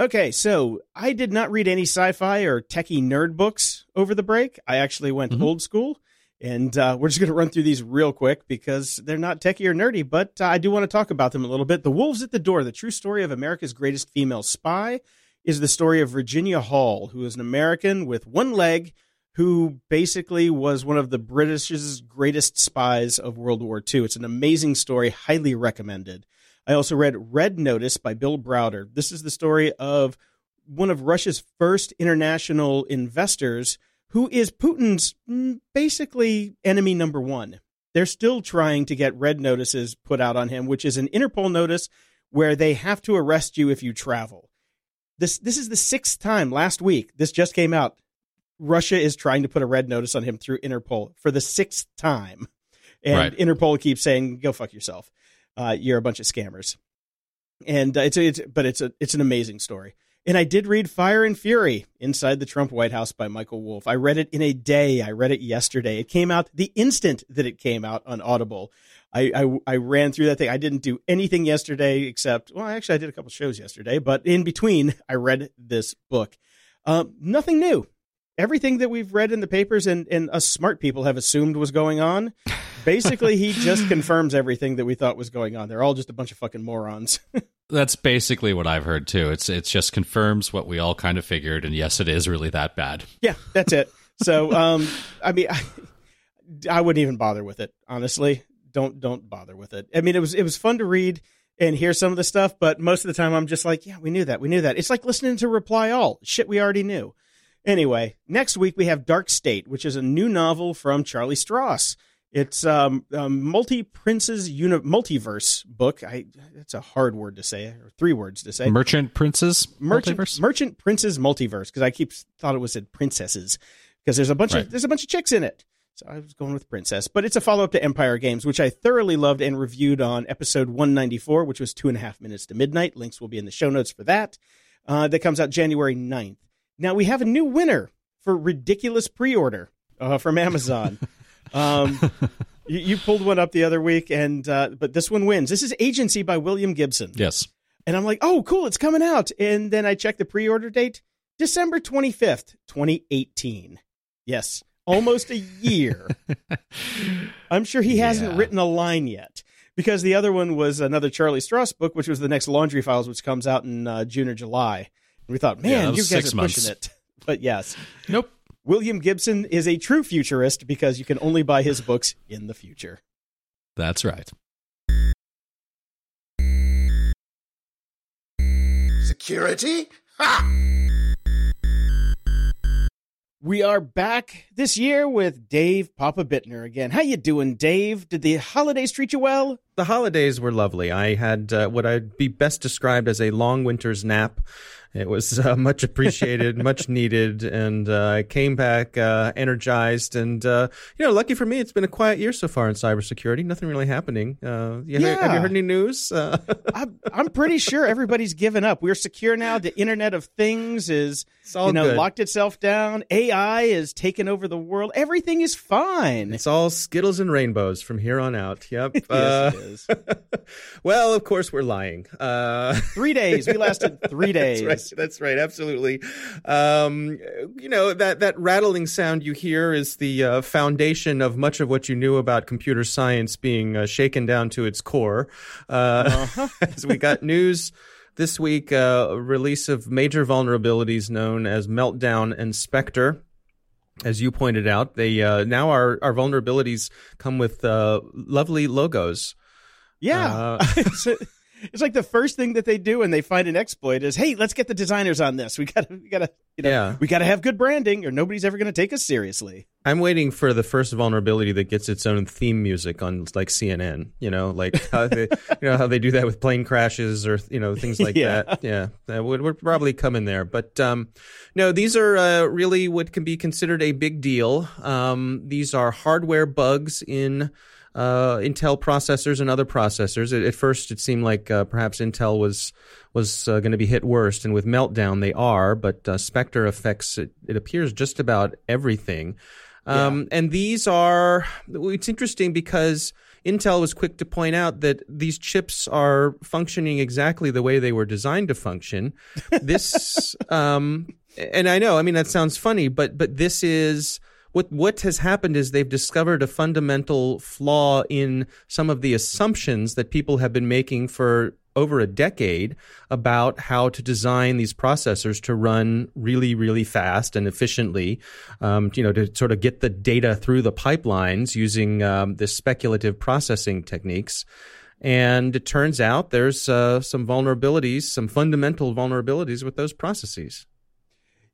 Okay, so I did not read any sci-fi or techie nerd books over the break. I actually went Mhm. old school, and uh, we're just going to run through these real quick because they're not techie or nerdy, but uh, I do want to talk about them a little bit. The Wolves at the Door: The True Story of America's Greatest Female Spy is the story of Virginia Hall, who is an American with one leg, who basically was one of the British's greatest spies of World War II. It's an amazing story, highly recommended. I also read Red Notice by Bill Browder. This is the story of one of Russia's first international investors who is Putin's mm, basically enemy number one. They're still trying to get red notices put out on him, which is an Interpol notice where they have to arrest you if you travel. This this is the sixth time last week. This just came out. Russia is trying to put a red notice on him through Interpol for the sixth time. And Right. Interpol keeps saying, "Go fuck yourself. Uh, you're a bunch of scammers." And uh, it's it's but it's a it's an amazing story. And I did read Fire and Fury Inside the Trump White House by Michael Wolff. I read it in a day. I read it yesterday. It came out the instant that it came out on Audible. I, I, I ran through that thing. I didn't do anything yesterday except, well, actually, I did a couple shows yesterday, but in between, I read this book. Um, nothing new. Everything that we've read in the papers and, and us smart people have assumed was going on. Basically, he just confirms everything that we thought was going on. They're all just a bunch of fucking morons. That's basically what I've heard too. It's it's just confirms what we all kind of figured, and yes, it is really that bad. Yeah, that's it. So, um, I mean, I, I wouldn't even bother with it. Honestly, don't don't bother with it. I mean, it was it was fun to read and hear some of the stuff, but most of the time, I'm just like, yeah, we knew that, we knew that. It's like listening to Reply All shit we already knew. Anyway, next week we have Dark State, which is a new novel from Charlie Stross. It's um, um multi princes uni- multiverse book. I that's a hard word to say, or three words to say. Merchant Princes Merchant Multiverse? Merchant Princes Multiverse because I keep thought it was said princesses because there's a bunch Right. of there's a bunch of chicks in it. So I was going with princess, but it's a follow up to Empire Games, which I thoroughly loved and reviewed on episode 194, which was two and a half minutes to midnight. Links will be in the show notes for that. Uh, that comes out January 9th. Now we have a new winner for ridiculous pre order uh, from Amazon. um, you, you pulled one up the other week, and uh, but this one wins. This is Agency by William Gibson. Yes. And I'm like, oh, cool, it's coming out. And then I checked the pre order date December 25th, 2018. Yes, almost a year. I'm sure he hasn't Yeah. written a line yet because the other one was another Charlie Stross book, which was the next Laundry Files, which comes out in uh, June or July. And we thought, man, that you guys are months. pushing it. But yes, Nope. William Gibson is a true futurist because you can only buy his books in the future. That's right. security? Ha! We are back this year with Dave Papa Bittner again. How you doing, Dave? Did the holidays treat you well? The holidays were lovely. I had uh, what I'd be best described as a long winter's nap. It was uh, much appreciated, much needed, and uh, I came back uh, energized. And uh, you know, lucky for me, it's been a quiet year so far in cybersecurity. Nothing really happening. Uh, you, Yeah. Have you heard any news? Uh, I'm, I'm pretty sure everybody's given up. We're secure now. The Internet of Things is, you know, good. locked itself down. AI is taking over the world. Everything is fine. it's all skittles and rainbows from here on out. Yep. yes, Uh, it is. well, of course, we're lying. Uh, Three days. We lasted three days. That's right. That's right. Absolutely. Um, you know that that rattling sound you hear is the uh, foundation of much of what you knew about computer science being uh, shaken down to its core. Uh, as we got news this week, uh, a release of major vulnerabilities known as Meltdown and Spectre. As you pointed out, they uh, now our our vulnerabilities come with uh, lovely logos. Yeah. Uh, it's, like the first thing that they do when they find an exploit is, hey, let's get the designers on this. We gotta, we gotta, you know, Yeah. we gotta have good branding, or nobody's ever gonna take us seriously. I'm waiting for the first vulnerability that gets its own theme music on like CNN. You know, like how they, you know how they do that with plane crashes or you know things like Yeah. that. Yeah, that would, would probably come in there. But um, no, these are uh, really what can be considered a big deal. Um, these are hardware bugs in. Uh, Intel processors and other processors. At, at first, it seemed like uh, perhaps Intel was was uh, going to be hit worst, and with Meltdown, they are. But uh, Spectre affects it, it appears just about everything. Um, And these are, it's interesting because Intel was quick to point out that these chips are functioning exactly the way they were designed to function. This, um, and I know, I mean, that sounds funny, but, but this is, what, what has happened is they've discovered a fundamental flaw in some of the assumptions that people have been making for over a decade about how to design these processors to run really, really fast and efficiently, um, you know, to sort of get the data through the pipelines using um, this speculative processing techniques. And it turns out there's uh, some vulnerabilities, some fundamental vulnerabilities with those processes.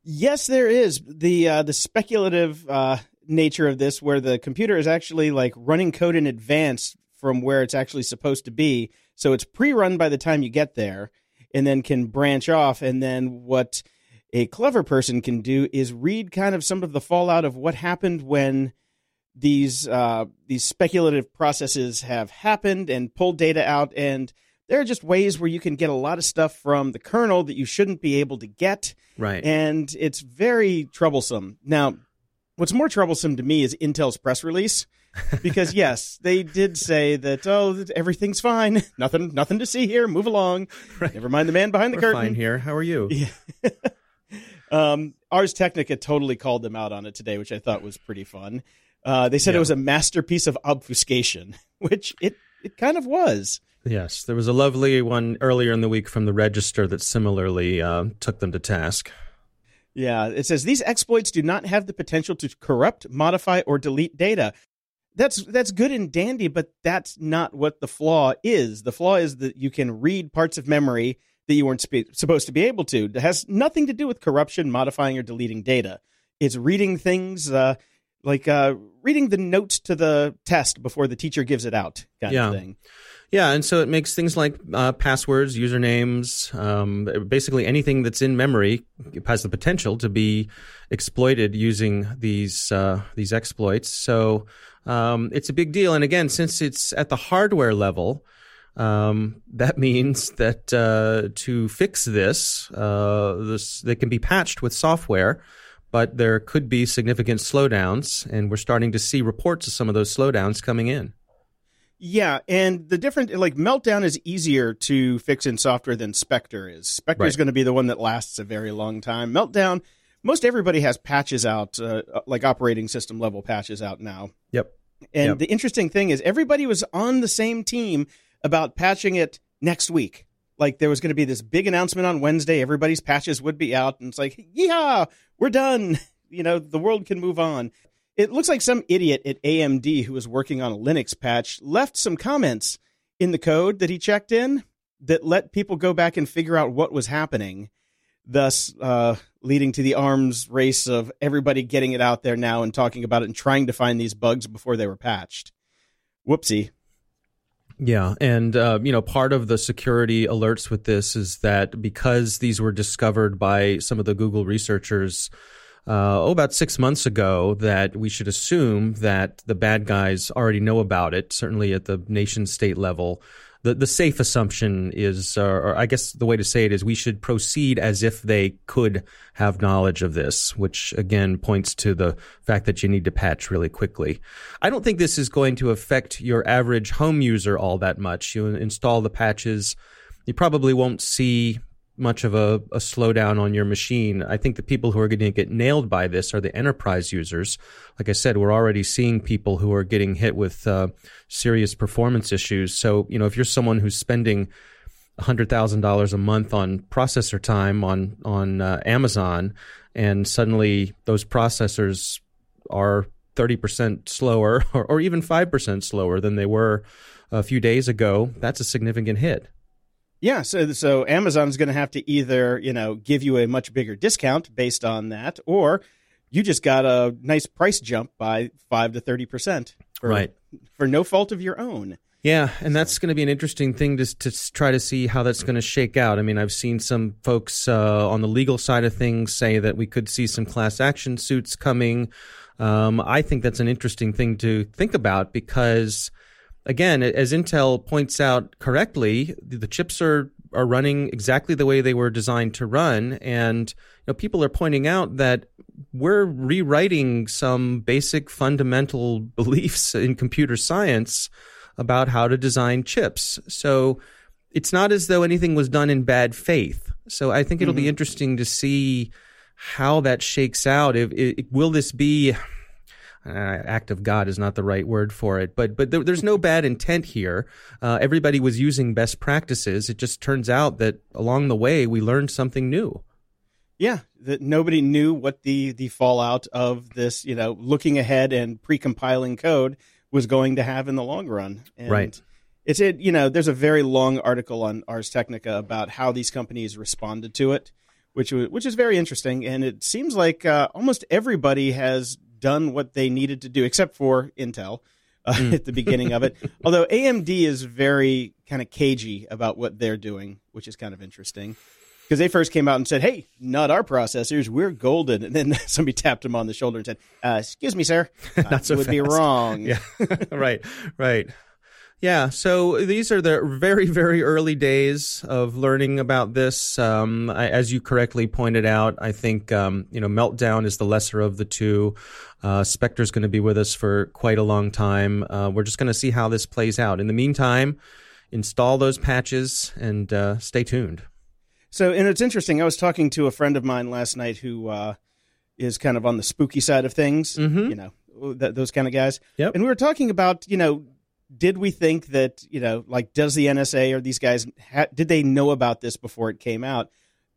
Yes, there is the uh, the speculative uh, nature of this, where the computer is actually like running code in advance from where it's actually supposed to be. So it's pre-run by the time you get there, and then can branch off. And then what a clever person can do is read kind of some of the fallout of what happened when these uh, these speculative processes have happened and pull data out and there are just ways where you can get a lot of stuff from the kernel that you shouldn't be able to get Right. and it's very troublesome. Now, what's more troublesome to me is Intel's press release because yes, they did say that oh everything's fine, nothing nothing to see here, move along. Right. Never mind the man behind the We're curtain. fine here. How are you? Um, Ars Technica totally called them out on it today, which I thought was pretty fun. Uh, they said it was a masterpiece of obfuscation, which it it kind of was. Yes, there was a lovely one earlier in the week from the Register that similarly uh, took them to task. Yeah, it says these exploits do not have the potential to corrupt, modify, or delete data. That's that's good and dandy, but that's not what the flaw is. The flaw is that you can read parts of memory that you weren't spe- supposed to be able to. It has nothing to do with corruption, modifying, or deleting data. It's reading things uh, like uh, reading the notes to the test before the teacher gives it out, kind Yeah. of thing. Yeah, and so it makes things like uh, passwords, usernames, um, basically anything that's in memory has the potential to be exploited using these uh, these exploits. So um, it's a big deal. And again, since it's at the hardware level, um, that means that uh, to fix this, uh, this they can be patched with software. But there could be significant slowdowns, and we're starting to see reports of some of those slowdowns coming in. Yeah, and the different like Meltdown is easier to fix in software than Spectre is. Spectre is Right. going to be the one that lasts a very long time. Meltdown, most everybody has patches out, uh, like operating system level patches out now. Yep. And Yep. the interesting thing is, everybody was on the same team about patching it next week. Like there was going to be this big announcement on Wednesday. Everybody's patches would be out, and it's like, yeah, we're done. You know, the world can move on. It looks like some idiot at AMD who was working on a Linux patch left some comments in the code that he checked in that let people go back and figure out what was happening, thus uh, leading to the arms race of everybody getting it out there now and talking about it and trying to find these bugs before they were patched. Whoopsie. Yeah, and uh, you know, part of the security alerts with this is that because these were discovered by some of the Google researchers, uh, oh, about six months ago, that we should assume that the bad guys already know about it. Certainly at the nation state level, the the safe assumption is, uh, or I guess the way to say it is, we should proceed as if they could have knowledge of this, which again points to the fact that you need to patch really quickly. I don't think this is going to affect your average home user all that much. You install the patches, you probably won't see much of a, a, slowdown on your machine. I think the people who are going to get nailed by this are the enterprise users. Like I said, we're already seeing people who are getting hit with uh, serious performance issues. So, you know, if you're someone who's spending $100,000 a month on processor time on, on uh, Amazon, and suddenly those processors are 30% slower or, or even 5% slower than they were a few days ago, that's a significant hit. Yeah, so so Amazon's going to have to either you know give you a much bigger discount based on that, or you just got a nice price jump by five to thirty percent, right? For no fault of your own. Yeah, and that's going to be an interesting thing to to try to see how that's going to shake out. I mean, I've seen some folks uh, on the legal side of things say that we could see some class action suits coming. Um, I think that's an interesting thing to think about because again, as Intel points out correctly, the chips are are running exactly the way they were designed to run, and you know, people are pointing out that we're rewriting some basic fundamental beliefs in computer science about how to design chips. So it's not as though anything was done in bad faith. So I think it'll mm-hmm. be interesting to see how that shakes out. If, if will this be uh, act of God is not the right word for it, but but there, there's no bad intent here. Uh, everybody was using best practices. It just turns out that along the way we learned something new. Yeah, that nobody knew what the the fallout of this, you know, looking ahead and pre-compiling code was going to have in the long run. And right. It's it. You know, there's a very long article on Ars Technica about how these companies responded to it, which which is very interesting. And it seems like uh, almost everybody has done what they needed to do, except for Intel uh, mm. at the beginning of it. Although AMD is very kind of cagey about what they're doing, which is kind of interesting. Because they first came out and said, "Hey, not our processors. We're golden." And then somebody tapped him on the shoulder and said, uh, "Excuse me, sir, not so would fast. be wrong." Yeah, right, right. Yeah, so these are the very, very early days of learning about this. Um, I, as you correctly pointed out, I think um, you know Meltdown is the lesser of the two. Uh, Spectre's going to be with us for quite a long time. Uh, we're just going to see how this plays out. In the meantime, install those patches and uh, stay tuned. So, and it's interesting. I was talking to a friend of mine last night who uh, is kind of on the spooky side of things. Mm-hmm. You know, th- those kind of guys. Yep. And we were talking about you know did we think that you know like does the NSA or these guys ha- did they know about this before it came out?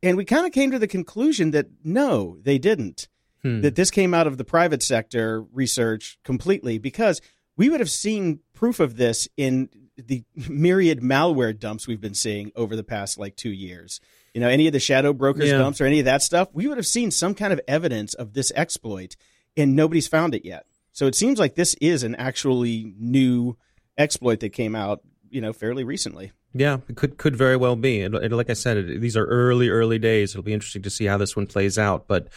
And we kind of came to the conclusion that no, they didn't. Hmm. That this came out of the private sector research completely because we would have seen proof of this in the myriad malware dumps we've been seeing over the past like two years. You know, any of the shadow brokers yeah. dumps or any of that stuff, we would have seen some kind of evidence of this exploit, and nobody's found it yet. So it seems like this is an actually new exploit that came out, you know, fairly recently. Yeah, it could could very well be. And, and like I said, it, these are early early days. It'll be interesting to see how this one plays out. But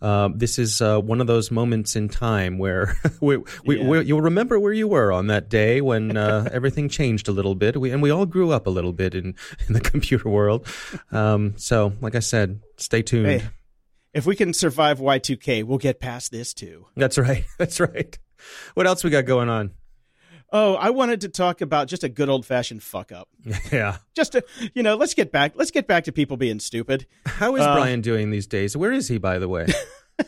um, this is uh, one of those moments in time where we, we, yeah. you'll remember where you were on that day when uh, everything changed a little bit, we, and we all grew up a little bit in in the computer world. Um, so, like I said, stay tuned. Hey, if we can survive Y two K, we'll get past this too. That's right. That's right. What else we got going on? Oh, I wanted to talk about just a good old fashioned fuck up. Yeah. Just to, you know, let's get back. Let's get back to people being stupid. How is uh, Brian doing these days? Where is he, by the way?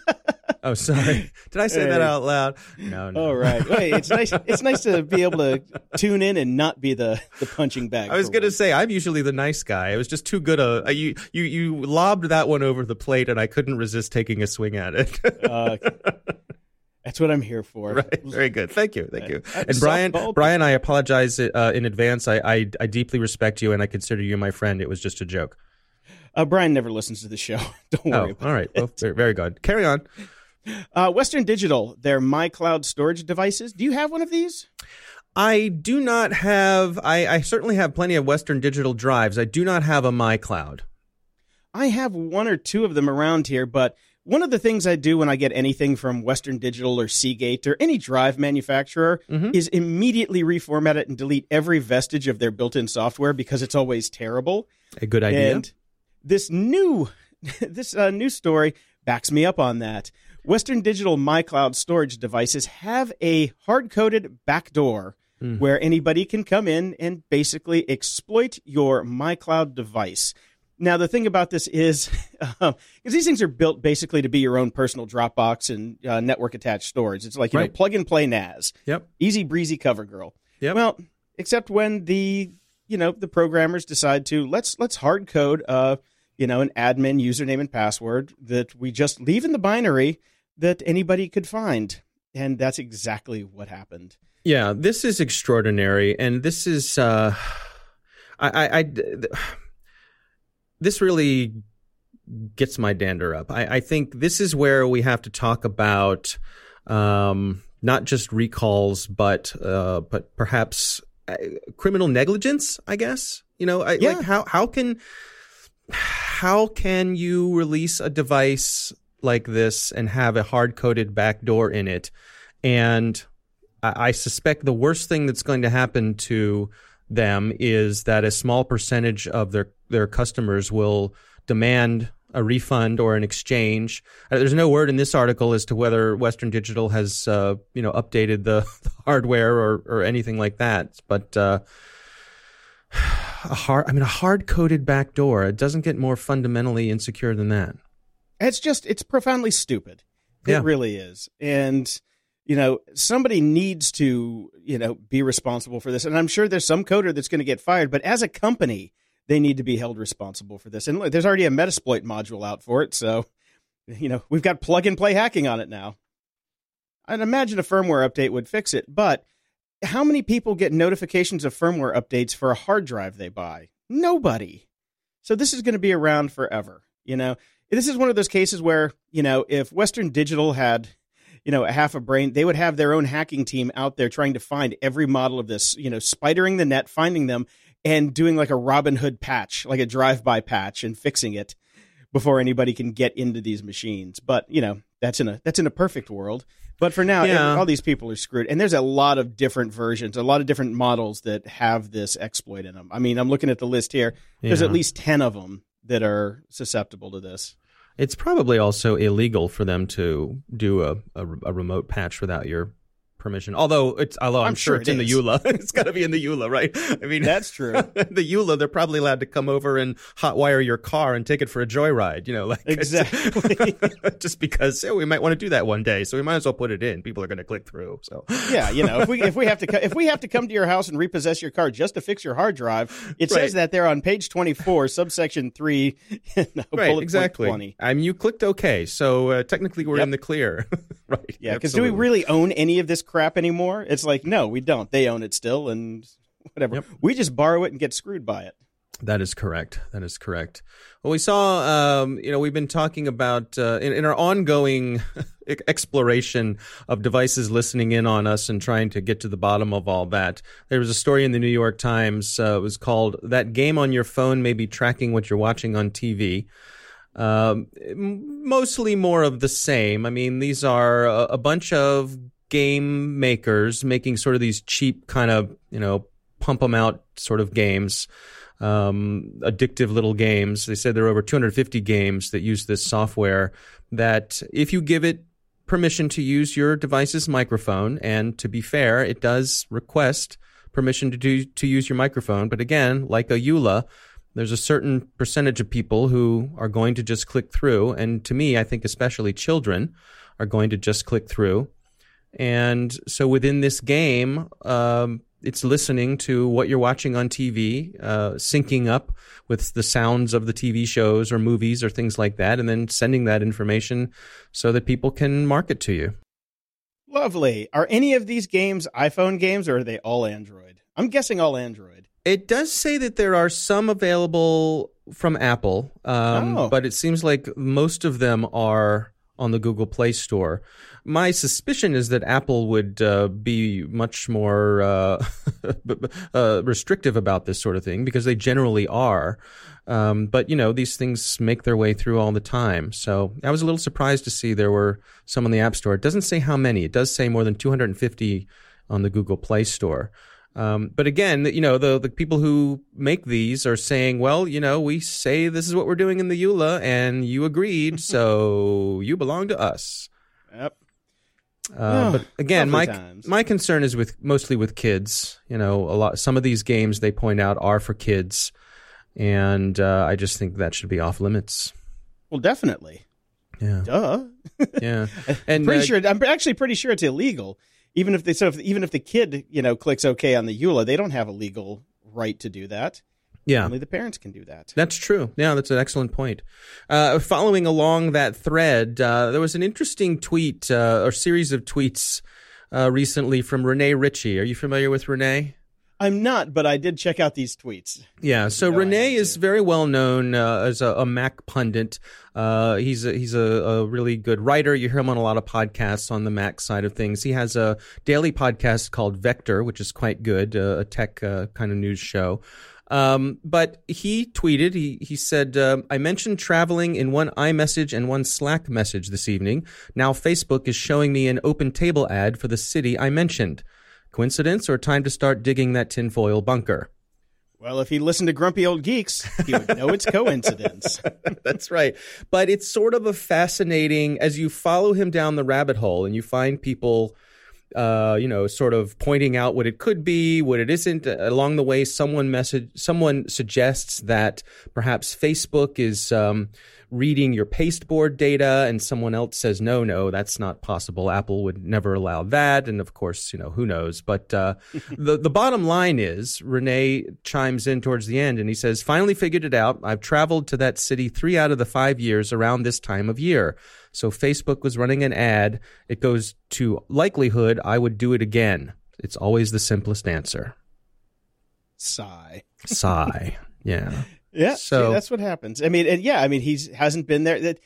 oh, sorry. Did I say hey. that out loud? No, no. All right. Hey, it's nice. It's nice to be able to tune in and not be the the punching bag. I was going to say I'm usually the nice guy. It was just too good a you you you lobbed that one over the plate, and I couldn't resist taking a swing at it. uh, that's what I'm here for. Right. Very good. Thank you. Thank you. And Brian, Brian, I apologize uh, in advance. I, I, I deeply respect you and I consider you my friend. It was just a joke. Uh, Brian never listens to the show. Don't worry. Oh, all right. Well, very, good. Carry on. Uh, Western Digital, their My Cloud storage devices. Do you have one of these? I do not have. I, I certainly have plenty of Western Digital drives. I do not have a MyCloud. I have one or two of them around here, but one of the things I do when I get anything from Western Digital or Seagate or any drive manufacturer Mhm. is immediately reformat it and delete every vestige of their built-in software because it's always terrible. A good idea. And this new this uh, new story backs me up on that. Western Digital MyCloud storage devices have a hard-coded backdoor Hmm. where anybody can come in and basically exploit your MyCloud device. Now, the thing about this is, because these things are built basically to be your own personal Dropbox and uh, network attached storage. It's like you know, plug and play NAS, yep. easy breezy cover girl. Yep. Well, except when the you know the programmers decide to let's let's hard code uh you know an admin username and password that we just leave in the binary that anybody could find, and that's exactly what happened. Yeah, this is extraordinary, and this is. Uh, I, I, I- this really gets my dander up. I, I think this is where we have to talk about um, not just recalls, but uh, but perhaps uh, criminal negligence. I guess you know, I, Yeah. like how how can how can you release a device like this and have a hard coded backdoor in it and I I suspect the worst thing that's going to happen to them is that a small percentage of their their customers will demand a refund or an exchange. Uh, There's no word in this article as to whether Western Digital has uh, you know updated the, the hardware or or anything like that, but. Uh, a hard, I mean, a hard coded backdoor. It doesn't get more fundamentally insecure than that. It's just it's profoundly stupid. It Yeah. really is. And you know, somebody needs to, you know, be responsible for this. And I'm sure there's some coder that's going to get fired, but as a company, they need to be held responsible for this. And look, there's already a Metasploit module out for it, so you know, we've got plug and play hacking on it now. I'd imagine a firmware update would fix it, but how many people get notifications of firmware updates for a hard drive they buy? Nobody. So this is going to be around forever. You know, this is one of those cases where, you know, if Western Digital had, you know, a half a brain, they would have their own hacking team out there trying to find every model of this, you know, spidering the net, finding them, and doing like a Robin Hood patch, like a drive by patch, and fixing it before anybody can get into these machines. But, you know, that's in a that's in a perfect world. But for now, Yeah. all these people are screwed. And there's a lot of different versions, a lot of different models that have this exploit in them. I mean, I'm looking at the list here. There's Yeah. at least 10 of them that are susceptible to this. It's probably also illegal for them to do a, a, a remote patch without your permission. Although it's, although I'm, I'm sure, sure it's it in the. EULA. it's got to be in the EULA, right? I mean, That's true. the EULA, they're probably allowed to come over and hotwire your car and take it for a joyride. You know, like Exactly. just because oh, we might want to do that one day, so we might as well put it in. People are going to click through. So yeah, you know, if we if we have to if we have to come to your house and repossess your car just to fix your hard drive, it Right. says that there on page 24, subsection 3, no, right, exactly. 20. I mean, you clicked OK, so uh, technically we're Yep. in the clear. right. Yeah, because do we really own any of this crap anymore? It's like, no, we don't. They own it still, and whatever. Yep. We just borrow it and get screwed by it. That is correct. That is correct. Well, we saw, um, you know, we've been talking about uh, in, in our ongoing exploration of devices listening in on us and trying to get to the bottom of all that. There was a story in the New York Times. Uh, it was called "That Game on Your Phone May Be Tracking What You're Watching on TV." Um, mostly more of the same. I mean, these are a, a bunch of game makers making sort of these cheap kind of, you know, pump them out sort of games um, addictive little games. They said there are over 250 games that use this software. That if you give it permission to use your device's microphone, and to be fair, it does request permission to do to use your microphone. But again, like a EULA, there's a certain percentage of people who are going to just click through, and to me, I think especially children are going to just click through. And so within this game, um, it's listening to what you're watching on TV, uh, syncing up with the sounds of the TV shows or movies or things like that, and then sending that information so that people can market to you. Lovely. Are any of these games iPhone games or are they all Android? I'm guessing all Android. It does say that there are some available from Apple, um, Oh. but it seems like most of them are on the Google Play Store. My suspicion is that Apple would uh, be much more uh, uh, restrictive about this sort of thing because they generally are. Um, but you know, these things make their way through all the time. So I was a little surprised to see there were some on the App Store. It doesn't say how many. It does say more than 250 on the Google Play Store. Um, but again, you know, the the people who make these are saying, well, you know, we say this is what we're doing in the EULA, and you agreed, so you belong to us. Yep. Uh, Oh, but again, my times. my concern is with mostly with kids. You know, a lot some of these games they point out are for kids, and uh, I just think that should be off limits. Well, definitely. Yeah, Duh. yeah, and pretty uh, sure. I'm actually pretty sure it's illegal. Even if they so if, even if the kid you know clicks OK on the EULA, they don't have a legal right to do that. yeah, Only the parents can do that. That's true. Yeah, that's an excellent point. Uh, following along that thread, uh, there was an interesting tweet uh, or series of tweets uh, recently from Rene Ritchie. Are you familiar with Rene? I'm not, but I did check out these tweets. Yeah, so No, Rene is very well known uh, as a, a Mac pundit. Uh, he's a, he's a, a really good writer. You hear him on a lot of podcasts on the Mac side of things. He has a daily podcast called Vector, which is quite good, uh, a tech uh, kind of news show. Um, but he tweeted, he, he said, um, I mentioned traveling in one iMessage and one Slack message this evening. Now Facebook is showing me an open table ad for the city I mentioned. Coincidence or time to start digging that tinfoil bunker? Well, if he listened to Grumpy Old Geeks, he would know it's coincidence. That's right. But it's sort of a fascinating as you follow him down the rabbit hole and you find people uh, you know, sort of pointing out what it could be, what it isn't. Uh, Along the way, someone message, someone suggests that perhaps Facebook is um, reading your pasteboard data, and someone else says, "No, no, that's not possible. Apple would never allow that." And of course, you know, who knows? But uh, the the bottom line is, Rene chimes in towards the end, and he says, "Finally figured it out. I've traveled to that city three out of the five years around this time of year." So Facebook was running an ad. It goes to likelihood I would do it again. It's always the simplest answer. Sigh. Sigh. Yeah. Yeah, So- see, that's what happens. I mean, and yeah, I mean, he's hasn't been there. That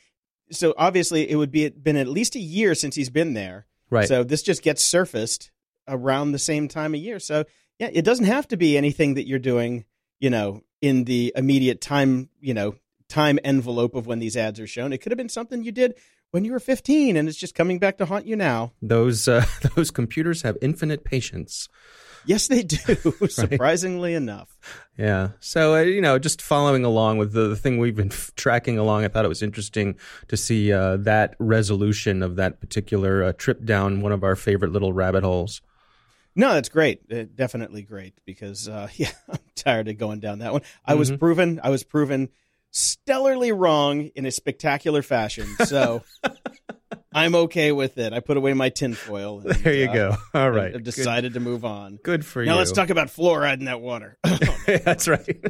so obviously it would be been at least a year since he's been there. Right. So this just gets surfaced around the same time of year. So yeah, it doesn't have to be anything that you're doing, you know, in the immediate time, you know, time envelope of when these ads are shown. It could have been something you did when you were 15 and it's just coming back to haunt you now. those uh, those computers have infinite patience. Yes, they do, surprisingly enough. Yeah. So, uh, you know, just following along with the, the thing we've been f- tracking along, I thought it was interesting to see uh, that resolution of that particular uh, trip down one of our favorite little rabbit holes. No, that's great. Uh, definitely great because uh, yeah, I'm tired of going down that one. I was Mhm. proven I was proven stellarly wrong in a spectacular fashion. So I'm okay with it. I put away my tinfoil. There you uh, go. All right. I've Good- decided to move on. Good, for Now you. Now let's talk about fluoride in that water. That's right.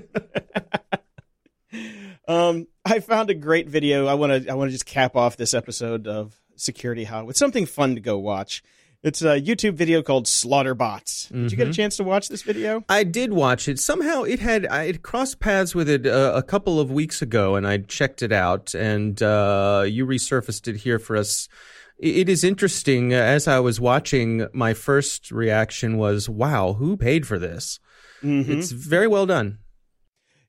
um, I found a great video. I want to I want to just cap off this episode of Security Hour with something fun to go watch. It's a YouTube video called Slaughter Bots. Did you get a Mhm. chance to watch this video? I did watch it. Somehow it had I had crossed paths with it uh, a couple of weeks ago, and I checked it out, and uh, you resurfaced it here for us. It is interesting. Uh, As I was watching, my first reaction was, "Wow, who paid for this?" Mhm. It's very well done.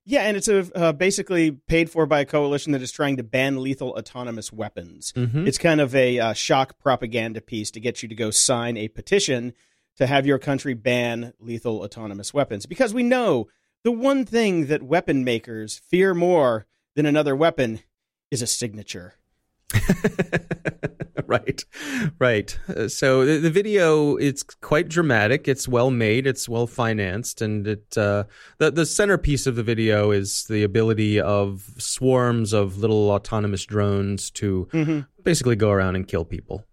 Yeah, and it's a, uh, basically paid for by a coalition that is trying to ban lethal autonomous weapons. Mhm. It's kind of a uh, shock propaganda piece to get you to go sign a petition to have your country ban lethal autonomous weapons. Because we know the one thing that weapon makers fear more than another weapon is a signature. right, right. Uh, so the, the video it's quite dramatic. It's well made. It's well financed, and it uh, the the centerpiece of the video is the ability of swarms of little autonomous drones to Mhm. basically go around and kill people.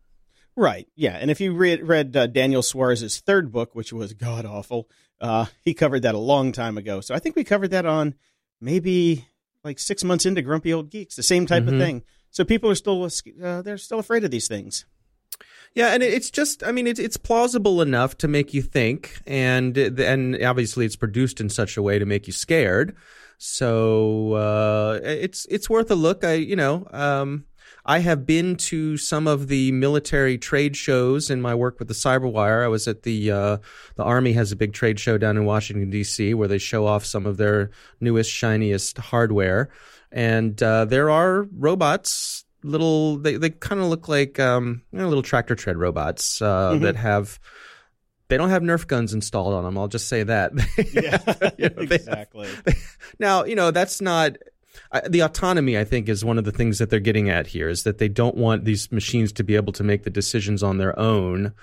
Right. Yeah. And if you read, read uh, Daniel Suarez's third book, which was god awful, uh, he covered that a long time ago. So I think we covered that on maybe like six months into Grumpy Old Geeks, the same type Mhm. of thing. So people are still uh, they're still afraid of these things. Yeah, and it's just I mean it's it's plausible enough to make you think, and and obviously it's produced in such a way to make you scared. So uh, it's it's worth a look. I you know um, I have been to some of the military trade shows in my work with the Cyberwire. I was at the uh, the Army has a big trade show down in Washington D.C. where they show off some of their newest, shiniest hardware, and uh, there are robots. Little, they they kind of look like um, you know, little tractor tread robots uh, that have. They don't have Nerf guns installed on them. I'll just say that. Yeah, You know, they- exactly. now, you know, that's not I, the autonomy. I think is one of the things that they're getting at here is that they don't want these machines to be able to make the decisions on their own.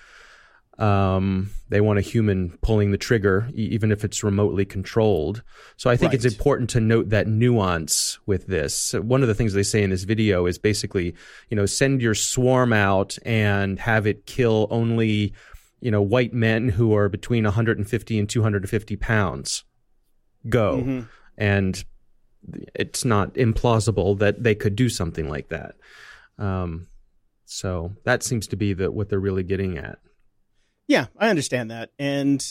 Um, they want a human pulling the trigger, e- even if it's remotely controlled. So I think it's important to note that nuance with this. One of the things they say in this video is basically, you know, send your swarm out and have it kill only, you know, white men who are between 150 and 250 pounds. Go Mm-hmm. and it's not implausible that they could do something like that. Um, so that seems to be the, what they're really getting at. Yeah, I understand that, and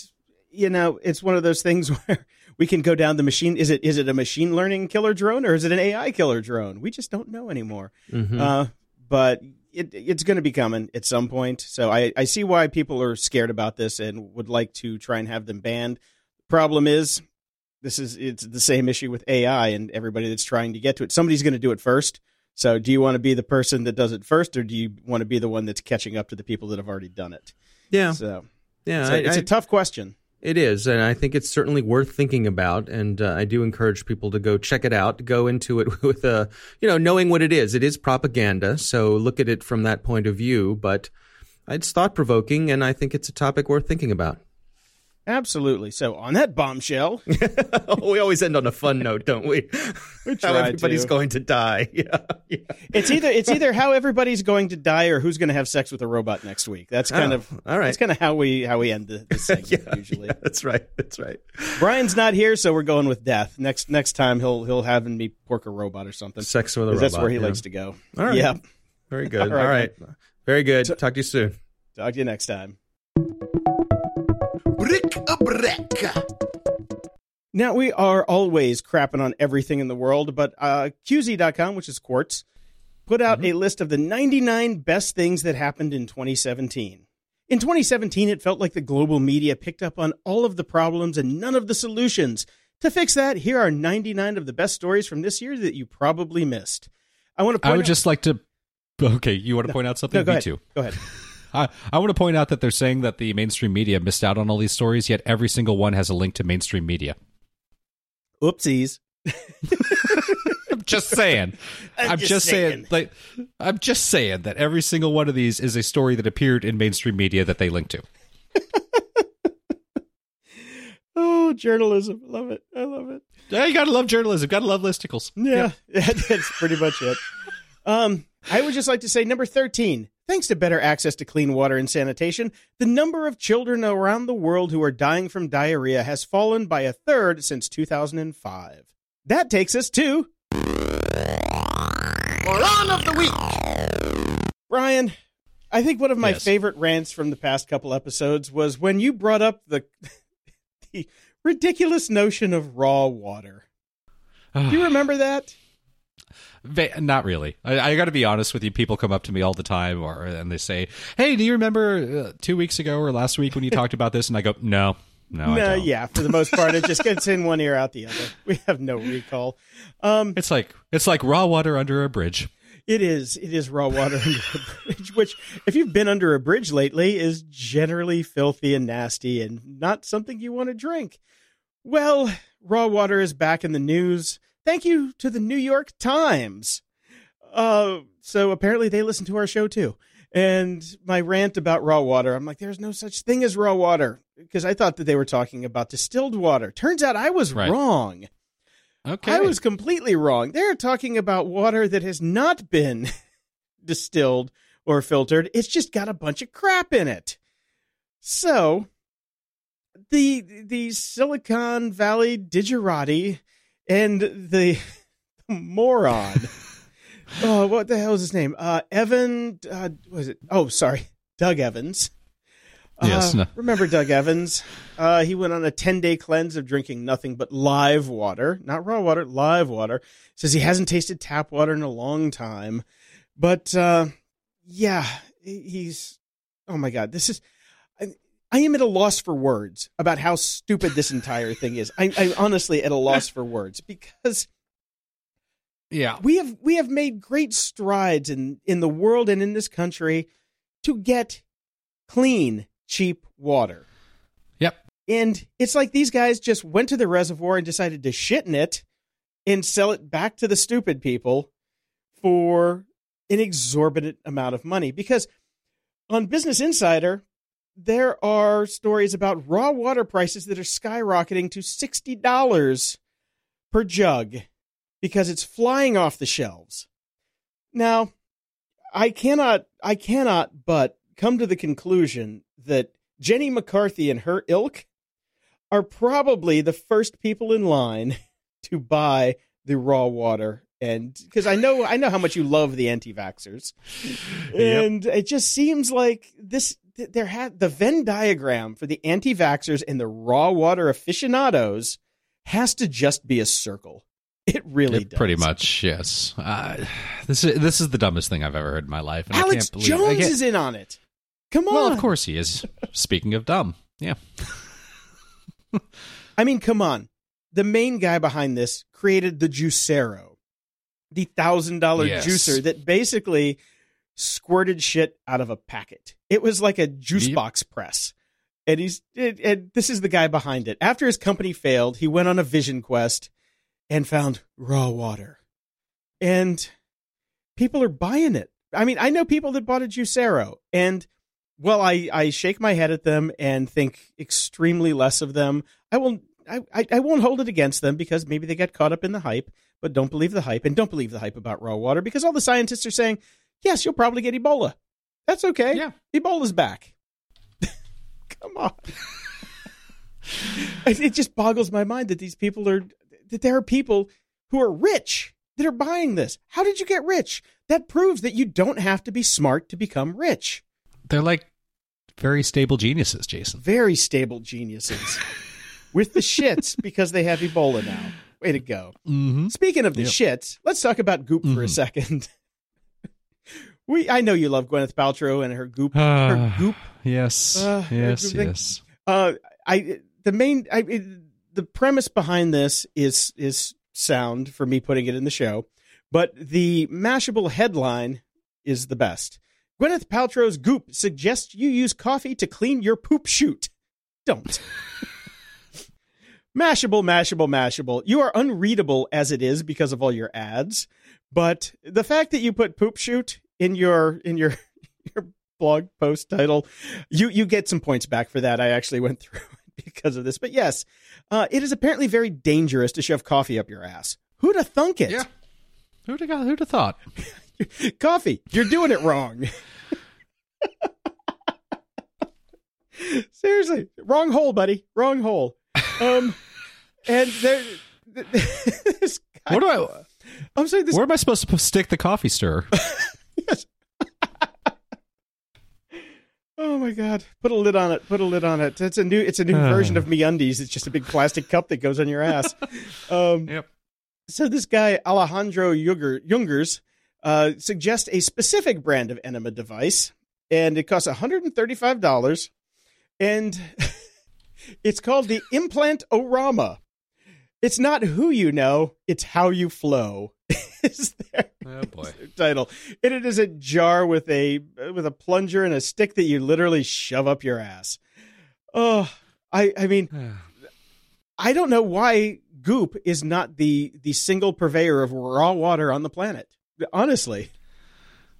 you know, it's one of those things where we can go down the machine. Is it is it a machine learning killer drone or is it an AI killer drone? We just don't know anymore. Mhm. Uh, but it, it's going to be coming at some point. So I, I see why people are scared about this and would like to try and have them banned. Problem is, this is it's the same issue with AI and everybody that's trying to get to it. Somebody's going to do it first. So do you want to be the person that does it first, or do you want to be the one that's catching up to the people that have already done it? yeah, So, yeah, so I- it's I- a tough question. It is, and I think it's certainly worth thinking about. And uh, I do encourage people to go check it out, go into it with a, you know, knowing what it is. It is propaganda, so look at it from that point of view. But it's thought provoking, and I think it's a topic worth thinking about. Absolutely. So on that bombshell, we always end on a fun note, don't we? How try everybody's to. going to die. Yeah, yeah. it's either it's either how everybody's going to die or who's going to have sex with a robot next week. That's kind Oh, of all right. That's kind of how we how we end the, the segment Yeah, usually. yeah, that's right. That's right. Brian's not here, so we're going with death. Next next time he'll he'll have me pork a robot or something. Sex with a robot. That's where he likes to go. All right. Yeah. Very good. All All right, right. Very good. Talk to you soon. Talk to you next time. Brick a brick. Now, we are always crapping on everything in the world, but uh, QZ.com, which is Quartz, put out Mm-hmm. a list of the 99 best things that happened in 2017. In 2017, it felt like the global media picked up on all of the problems and none of the solutions. To fix that, here are 99 of the best stories from this year that you probably missed. I want to point I would out- just like to. Okay, you want to point out something? No, go Me ahead. too. Go ahead. I, I want to point out that they're saying that the mainstream media missed out on all these stories, yet every single one has a link to mainstream media. Oopsies. I'm just saying. I'm I'm, just just, saying. saying. Like, I'm just saying that every single one of these is a story that appeared in mainstream media that they link to. Oh, journalism. Love it. I love it. Yeah, you gotta love journalism. Gotta love listicles. Yeah, that's pretty much it. Um, I would just like to say number 13. Thanks to better access to clean water and sanitation, the number of children around the world who are dying from diarrhea has fallen by a third since 2005. That takes us to Moron of the week. Brian. I think one of my Yes. favorite rants from the past couple episodes was when you brought up the the ridiculous notion of raw water. Do you remember that? Not really. I, I got to be honest with you. People come up to me all the time, or and they say, "Hey, do you remember uh, two weeks ago or last week when you talked about this?" And I go, "No, no, no, don't." yeah, for the most part, it just gets in one ear out the other. We have no recall. Um, It's like it's like raw water under a bridge. it is it is raw water under a bridge, which, if you've been under a bridge lately, is generally filthy and nasty and not something you want to drink. Well, raw water is back in the news. Thank you to the New York Times. Uh, so apparently they listen to our show too. And my rant about raw water, I'm like, there's no such thing as raw water because I thought that they were talking about distilled water. Turns out I was Right. wrong. Okay, I was completely wrong. They're talking about water that has not been distilled or filtered. It's just got a bunch of crap in it. So, the the Silicon Valley digerati and the moron. oh, what the hell is his name? Uh, Evan. Uh, was it? Oh, sorry, Doug Evans. Yes, Uh, no. Remember Doug Evans? Uh, he went on a 10 day cleanse of drinking nothing but live water, not raw water, live water. Says he hasn't tasted tap water in a long time. But uh, yeah, he's. Oh my god, this is. I, am at a loss for words about how stupid this entire thing is. I, I'm honestly at a loss for words because Yeah. we have we have made great strides in in the world and in this country to get clean, cheap water. Yep. And it's like these guys just went to the reservoir and decided to shit in it and sell it back to the stupid people for an exorbitant amount of money. Because on Business Insider, there are stories about raw water prices that are skyrocketing to $60 per jug because it's flying off the shelves. Now, I cannot I cannot but come to the conclusion that Jenny McCarthy and her ilk are probably the first people in line to buy the raw water and because I know I know how much you love the anti-vaxxers. And it just seems like this th- there had the Venn diagram for the anti-vaxxers and the raw water aficionados has to just be a circle. It really It does. Pretty much, yes. Uh, this is this is the dumbest thing I've ever heard in my life. And I Alex can't believe Jones is in on it. Come on. Well, of course he is. Speaking of dumb, yeah. I mean, come on. The main guy behind this created the Juicero, the thousand dollar Yes. juicer that basically squirted shit out of a packet. It was like a juice Yep. box press. And he's and, and this is the guy behind it. After his company failed, he went on a vision quest and found raw water. And people are buying it. I mean, I know people that bought a Juicero and well, I, I shake my head at them and think extremely less of them. I will I, I, I won't hold it against them because maybe they got caught up in the hype, but don't believe the hype and don't believe the hype about raw water because all the scientists are saying, yes, you'll probably get Ebola. That's okay. Yeah. Ebola's back. Come on. it just boggles my mind that these people are that there are people who are rich that are buying this. How did you get rich? That proves that you don't have to be smart to become rich. They're like very stable geniuses, Jason. Very stable geniuses with the shits because they have Ebola now. Way to go. Mm-hmm. Speaking of the Yep. shits, let's talk about Goop for a Mhm. second. We I know you love Gwyneth Paltrow and her Goop. her Ah, Goop. yes, Uh, yes, yes. Uh, I the main I it, the premise behind this is is sound for me putting it in the show, but the Mashable headline is the best. Gwyneth Paltrow's Goop suggests you use coffee to clean your poop chute. Don't. Mashable, Mashable, Mashable. You are unreadable as it is because of all your ads, but the fact that you put poop chute in your in your your blog post title, you you get some points back for that. I actually went through it because of this, but yes, uh, it is apparently very dangerous to shove coffee up your ass. Who'd have thunk it? Yeah. Who'd have got? Who'd have thought? coffee, you're doing it wrong. Seriously, wrong hole, buddy. Wrong hole. Um, and there, this guy, What do I? I'm saying this Where am I supposed to stick the coffee stirrer? Yes. Oh my god! Put a lid on it. Put a lid on it. It's a new. It's a new version of MeUndies. It's just a big plastic cup that goes on your ass. Um, Yep. So this guy Alejandro Junger, Jungers uh, suggests a specific brand of enema device, and it costs one hundred and thirty-five dollars, and it's called the Implant Orama. It's not who you know; it's how you flow. Is there? Oh boy. title. And it is a jar with a with a plunger and a stick that you literally shove up your ass. Oh, I I mean, I don't know why Goop is not the the single purveyor of raw water on the planet. Honestly,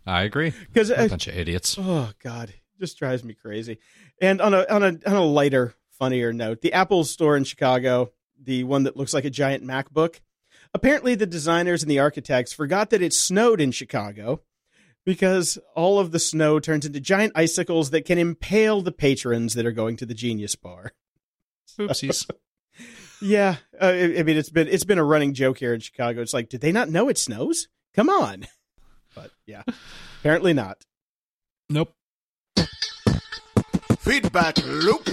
I agree. because A uh, bunch of idiots. oh god, it just drives me crazy. And on a on a on a lighter, funnier note, the Apple store in Chicago, the one that looks like a giant MacBook, apparently the designers and the architects forgot that it snowed in Chicago because all of the snow turns into giant icicles that can impale the patrons that are going to the Genius Bar. Oopsies. Yeah, uh, I I mean it's been it's been a running joke here in Chicago. It's like, did they not know it snows? Come on, but yeah, apparently not. nope. Feedback loop.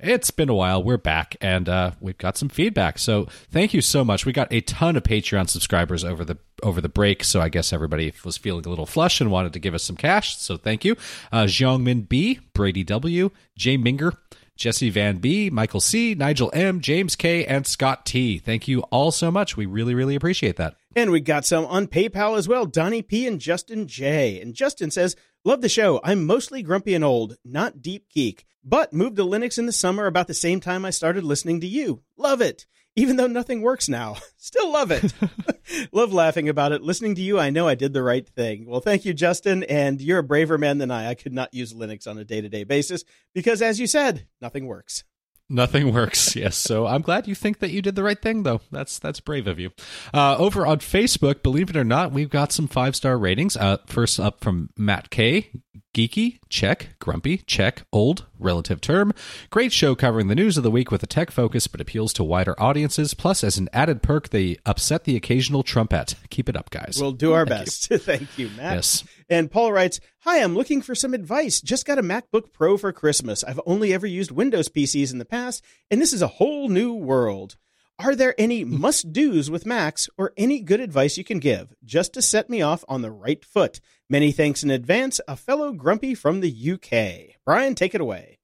It's been a while. We're back, and uh, we've got some feedback. So thank you so much. We got a ton of Patreon subscribers over the over the break. So I guess everybody was feeling a little flush and wanted to give us some cash. So thank you, uh, Jiangmin B, Brady W, Jay Minger. Jesse Van B, Michael C, Nigel M, James K, and Scott T. Thank you all so much. We really, really appreciate that. And we got some on PayPal as well. Donnie P and Justin J. And Justin says, Love the show. I'm mostly grumpy and old, not deep geek, but moved to Linux in the summer about the same time I started listening to you. Love it. Even though nothing works now, still love it. love laughing about it. Listening to you, I know I did the right thing. Well, thank you, Justin. And you're a braver man than I. I could not use Linux on a day to day basis because, as you said, nothing works. Nothing works. Yes. So I'm glad you think that you did the right thing, though. That's that's brave of you. Uh, over on Facebook, believe it or not, we've got some five star ratings. Uh, first up from Matt K. Geeky, check. Grumpy, check. Old, relative term. Great show covering the news of the week with a tech focus, but appeals to wider audiences. Plus, as an added perk, they upset the occasional trumpet. Keep it up, guys. We'll do our Thank best. You. Thank you, Matt. Yes. And Paul writes, Hi, I'm looking for some advice. Just got a MacBook Pro for Christmas. I've only ever used Windows PCs in the past, and this is a whole new world. Are there any must do's with Macs or any good advice you can give just to set me off on the right foot? Many thanks in advance, a fellow grumpy from the UK. Brian, take it away.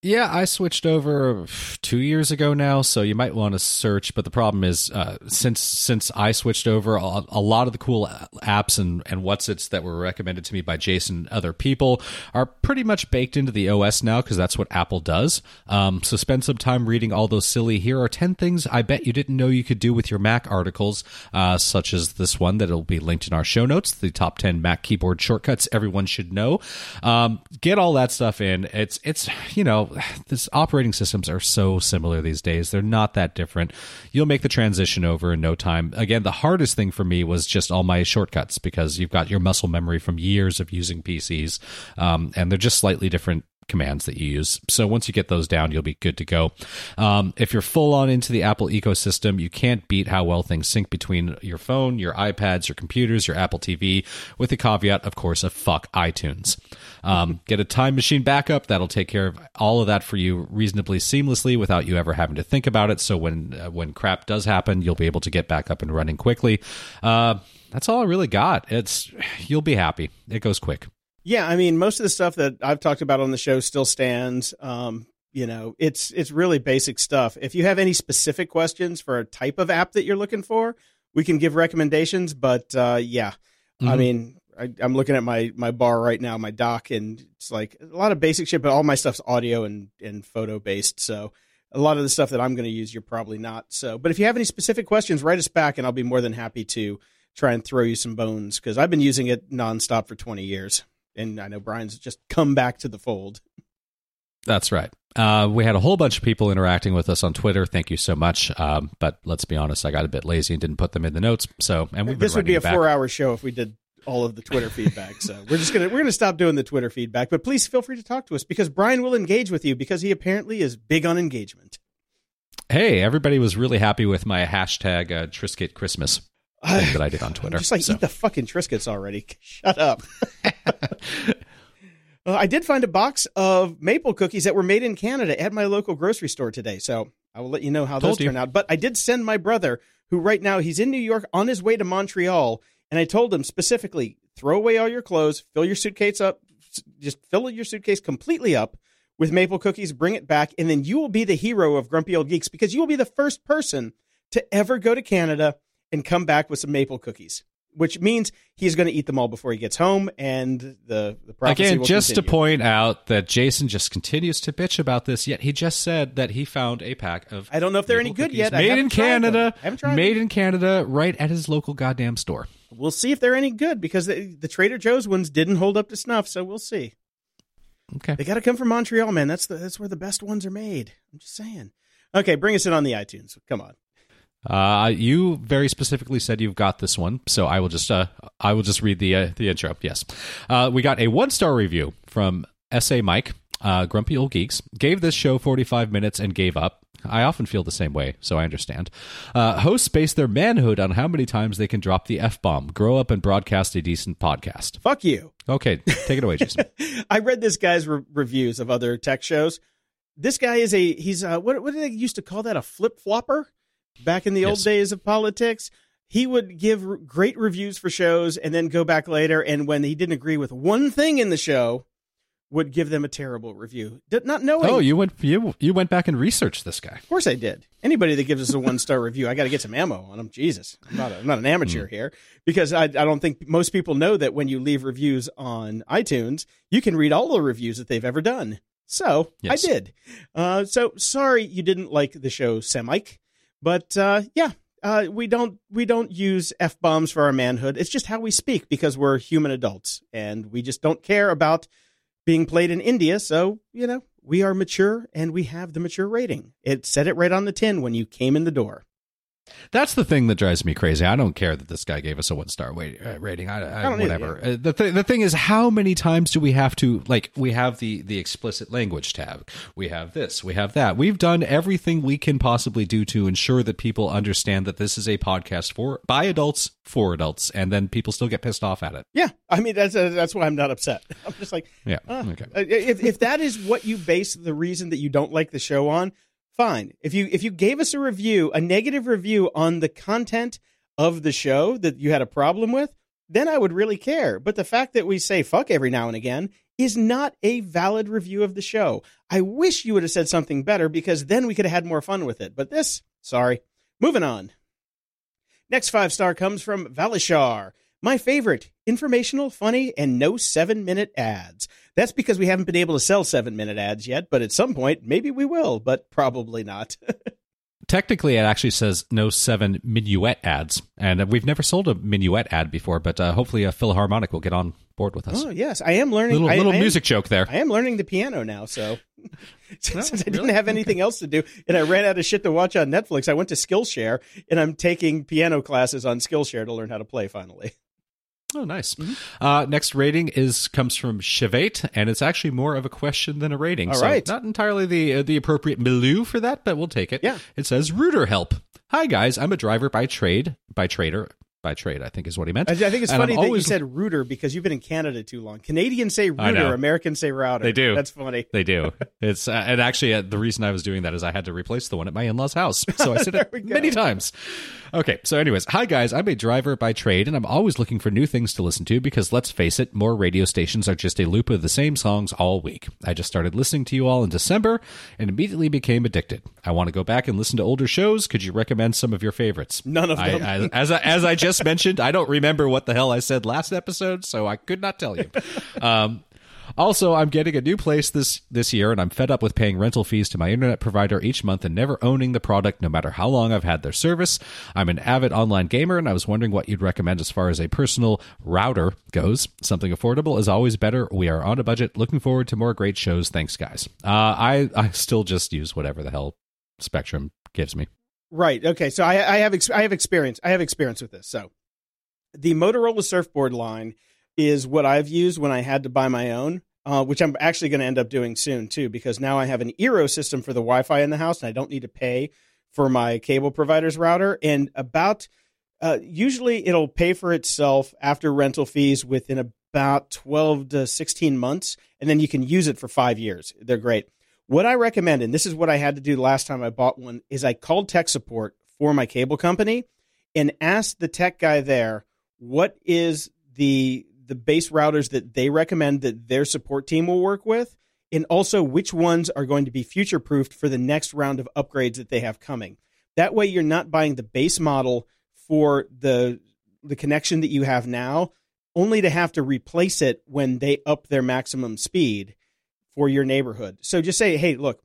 Yeah, I switched over two years ago now, so you might want to search. But the problem is, uh, since since I switched over, a, a, lot of the cool apps and and what's its that were recommended to me by Jason and other people are pretty much baked into the OS now because that's what Apple does. Um, so spend some time reading all those silly. Here are ten things I bet you didn't know you could do with your Mac articles, uh, such as this one that will be linked in our show notes. The top ten Mac keyboard shortcuts everyone should know. Um, get all that stuff in. It's it's you know this operating systems are so similar these days. They're not that different. You'll make the transition over in no time. Again, the hardest thing for me was just all my shortcuts because you've got your muscle memory from years of using PCs, um, and they're just slightly different commands that you use. So once you get those down, you'll be good to go. Um, if you're full on into the Apple ecosystem, you can't beat how well things sync between your phone, your iPads, your computers, your Apple TV, with the caveat, of course, of fuck iTunes. Um, get a time machine backup that'll take care of all of that for you reasonably seamlessly without you ever having to think about it. So when uh, when crap does happen, you'll be able to get back up and running quickly. Uh, that's all I really got. It's you'll be happy. It goes quick. Yeah, I mean, most of the stuff that I've talked about on the show still stands. Um, you know, it's it's really basic stuff. If you have any specific questions for a type of app that you're looking for, we can give recommendations. But uh, yeah, mm-hmm. I mean, I, am looking at my my bar right now, my dock, and it's like a lot of basic shit. But all my stuff's audio and and photo based, so a lot of the stuff that I'm going to use, you're probably not. So, but if you have any specific questions, write us back, and I'll be more than happy to try and throw you some bones because I've been using it nonstop for 20 years and I know Brian's just come back to the fold. That's right. Uh, we had a whole bunch of people interacting with us on Twitter. Thank you so much. Um, but let's be honest, I got a bit lazy and didn't put them in the notes. So, and this would be a four-hour show if we did all of the Twitter feedback. So we're just gonna we're gonna stop doing the Twitter feedback. But please feel free to talk to us because Brian will engage with you because he apparently is big on engagement. Hey, everybody was really happy with my hashtag uh, Triscuit Christmas thing that I did on Twitter. Just like so. eat the fucking Triscuits already. Shut up. Uh, I did find a box of maple cookies that were made in Canada at my local grocery store today. So I will let you know how Told those you. turn out. But I did send my brother, who right now he's in New York on his way to Montreal, and I told him specifically throw away all your clothes, fill your suitcase up, just fill your suitcase completely up with maple cookies, bring it back, and then you will be the hero of Grumpy Old Geeks because you will be the first person to ever go to Canada and come back with some maple cookies, which means he's going to eat them all before he gets home. And the, the again, just continue. to point out that Jason just continues to bitch about this. Yet he just said that he found a pack of. I don't know if they're any good yet. Made in Canada. Haven't tried made them. in Canada, right at his local goddamn store. We'll see if they're any good because the, the Trader Joe's ones didn't hold up to snuff. So we'll see. Okay, they got to come from Montreal, man. That's the that's where the best ones are made. I'm just saying. Okay, bring us in on the iTunes. Come on. Uh, you very specifically said you've got this one, so I will just uh, I will just read the uh, the intro. Yes, uh, we got a one star review from SA Mike. Uh, Grumpy Old Geeks gave this show 45 minutes and gave up. I often feel the same way, so I understand. Uh, hosts base their manhood on how many times they can drop the F bomb. Grow up and broadcast a decent podcast. Fuck you. Okay, take it away, Jason. I read this guy's re- reviews of other tech shows this guy is a he's a, what what did they used to call that a flip flopper back in the old days of politics. He would give great reviews for shows and then go back later and when he didn't agree with one thing in the show, would give them a terrible review. Did not knowing. Oh, you went you you went back and researched this guy. Of course I did. Anybody that gives us a one star review, I got to get some ammo on them. Jesus, I'm not, a, I'm not an amateur here because I, I don't think most people know that when you leave reviews on iTunes, you can read all the reviews that they've ever done. So Yes. I did. Uh, so sorry you didn't like the show Semic, but uh, yeah, uh, we don't we don't use f bombs for our manhood. It's just how we speak because we're human adults and we just don't care about being played in India. So, you know, we are mature and we have the mature rating. It said it right on the tin when you came in the door. That's the thing that drives me crazy. I don't care that this guy gave us a one star uh, rating. I, I, I don't either, whatever. Uh, the th- the thing is, how many times do we have to like? We have the the explicit language tab. We have this. We have that. We've done everything we can possibly do to ensure that people understand that this is a podcast for by adults for adults, and then people still get pissed off at it. Yeah, I mean that's uh, that's why I'm not upset. I'm just like, Yeah. ah. Okay. Uh, if if that is what you base the reason that you don't like the show on, fine. If you if you gave us a review, a negative review on the content of the show that you had a problem with, then I would really care. But the fact that we say fuck every now and again is not a valid review of the show. I wish you would have said something better because then we could have had more fun with it. But this, sorry. Moving on. Next five star comes from Valishar. My favorite, informational, funny, and no seven minute ads. That's because we haven't been able to sell seven minute ads yet, but at some point, maybe we will, but probably not. Technically, it actually says no seven minuet ads, and we've never sold a minuet ad before. But uh, hopefully, a Philharmonic will get on board with us. oh, yes, I am learning. little I, little I am- music joke there. I am learning the piano now, so since I didn't really? have anything else to do and I ran out of shit to watch on Netflix, I went to Skillshare and I'm taking piano classes on Skillshare to learn how to play finally. Oh, nice. Uh, next rating is comes from Chivate, and it's actually more of a question than a rating. All so right. not entirely the uh, the appropriate milieu for that, but we'll take it. Yeah. It says Rooter help. Hi guys, I'm a driver by trade, by trader, by trade. I think is what he meant. I, I think it's And funny I'm that always- you said router because you've been in Canada too long. Canadians say router, Americans say router. They do. That's funny. They do. It's uh, and actually uh, the reason I was doing that is I had to replace the one at my in-laws' house, so I said it many times. Okay, so anyways, hi guys, I'm a driver by trade, and I'm always looking for new things to listen to because let's face it, more radio stations are just a loop of the same songs all week. I just started listening to you all in December and immediately became addicted. I want to go back and listen to older shows. Could you recommend some of your favorites? None of I- them. I, as I, as I just mentioned, I don't remember what the hell I said last episode, so I could not tell you. Um, also, I'm getting a new place this this year, and I'm fed up with paying rental fees to my internet provider each month and never owning the product, no matter how long I've had their service. I'm an avid online gamer, and I was wondering what you'd recommend as far as a personal router goes. Something affordable is always better. We are on a budget. Looking forward to more great shows. Thanks, guys. Uh, I I still just use whatever the hell Spectrum gives me. Right. Okay. So I, I have ex- I have experience. I have experience with this. So the Motorola Surfboard line is what I've used when I had to buy my own, uh, which I'm actually going to end up doing soon too, because now I have an Eero system for the Wi-Fi in the house, and I don't need to pay for my cable provider's router. And about uh, usually it'll pay for itself after rental fees within about 12 to 16 months, and then you can use it for five years. They're great. What I recommend, and this is what I had to do the last time I bought one, is I called tech support for my cable company and asked the tech guy there what is the the base routers that they recommend that their support team will work with, and also which ones are going to be future proofed for the next round of upgrades that they have coming. That way, you're not buying the base model for the the connection that you have now, only to have to replace it when they up their maximum speed for your neighborhood. So just say, hey, look,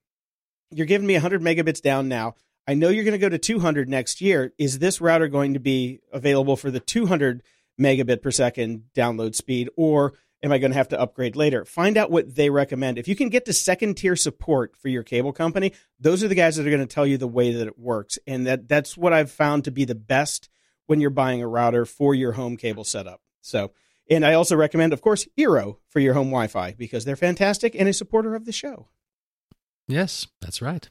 you're giving me 100 megabits down now. I know you're going to go to 200 next year. Is this router going to be available for the 200 megabit per second download speed, or am I going to have to upgrade later? Find out what they recommend. If you can get to second tier support for your cable company, those are the guys that are going to tell you the way that it works, and that that's what I've found to be the best when you're buying a router for your home cable setup. So. And I also recommend, of course, Eero for your home Wi Fi because they're fantastic and a supporter of the show. Yes, that's right.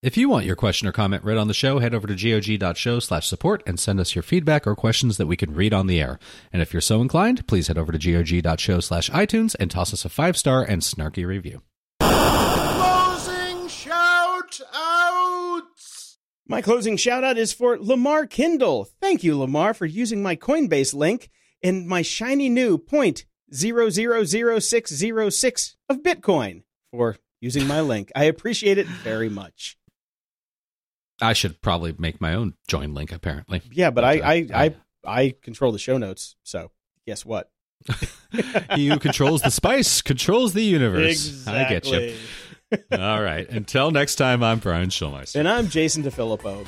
If you want your question or comment read on the show, head over to gog.show slash support and send us your feedback or questions that we can read on the air. And if you're so inclined, please head over to gog.show slash iTunes and toss us a five star and snarky review. Closing shout outs! My closing shout out is for Lamar Kindle. Thank you, Lamar, for using my Coinbase link and my shiny new point zero zero zero six zero six of Bitcoin for using my link. I appreciate it very much. I should probably make my own join link. Apparently, Yeah, but I I I, I control the show notes, so guess what? he who controls the spice controls the universe. I get you. All right. Until next time, I'm Brian Schulmeister. And I'm Jason DeFilippo.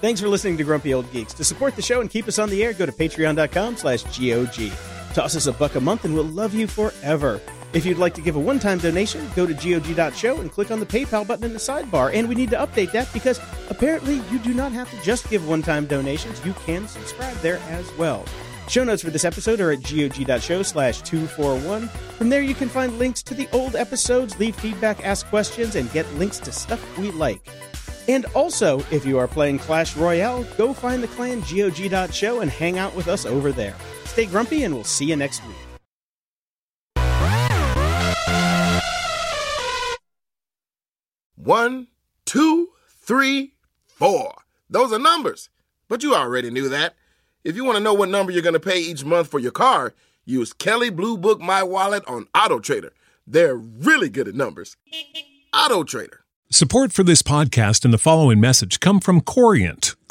Thanks for listening to Grumpy Old Geeks. To support the show and keep us on the air, go to patreon.com slash GOG. Toss us a buck a month and we'll love you forever. If you'd like to give a one-time donation, go to GOG.show and click on the PayPal button in the sidebar. And we need to update that because apparently you do not have to just give one-time donations. You can subscribe there as well. Show notes for this episode are at gog.show slash 241. From there, you can find links to the old episodes, leave feedback, ask questions, and get links to stuff we like. And also, if you are playing Clash Royale, go find the clan GOG.show and hang out with us over there. Stay grumpy, and we'll see you next week. One, two, three, four. Those are numbers. But you already knew that. If you want to know what number you're going to pay each month for your car, use Kelley Blue Book My Wallet on Auto Trader. They're really good at numbers. Auto Trader. Support for this podcast and the following message come from Corient.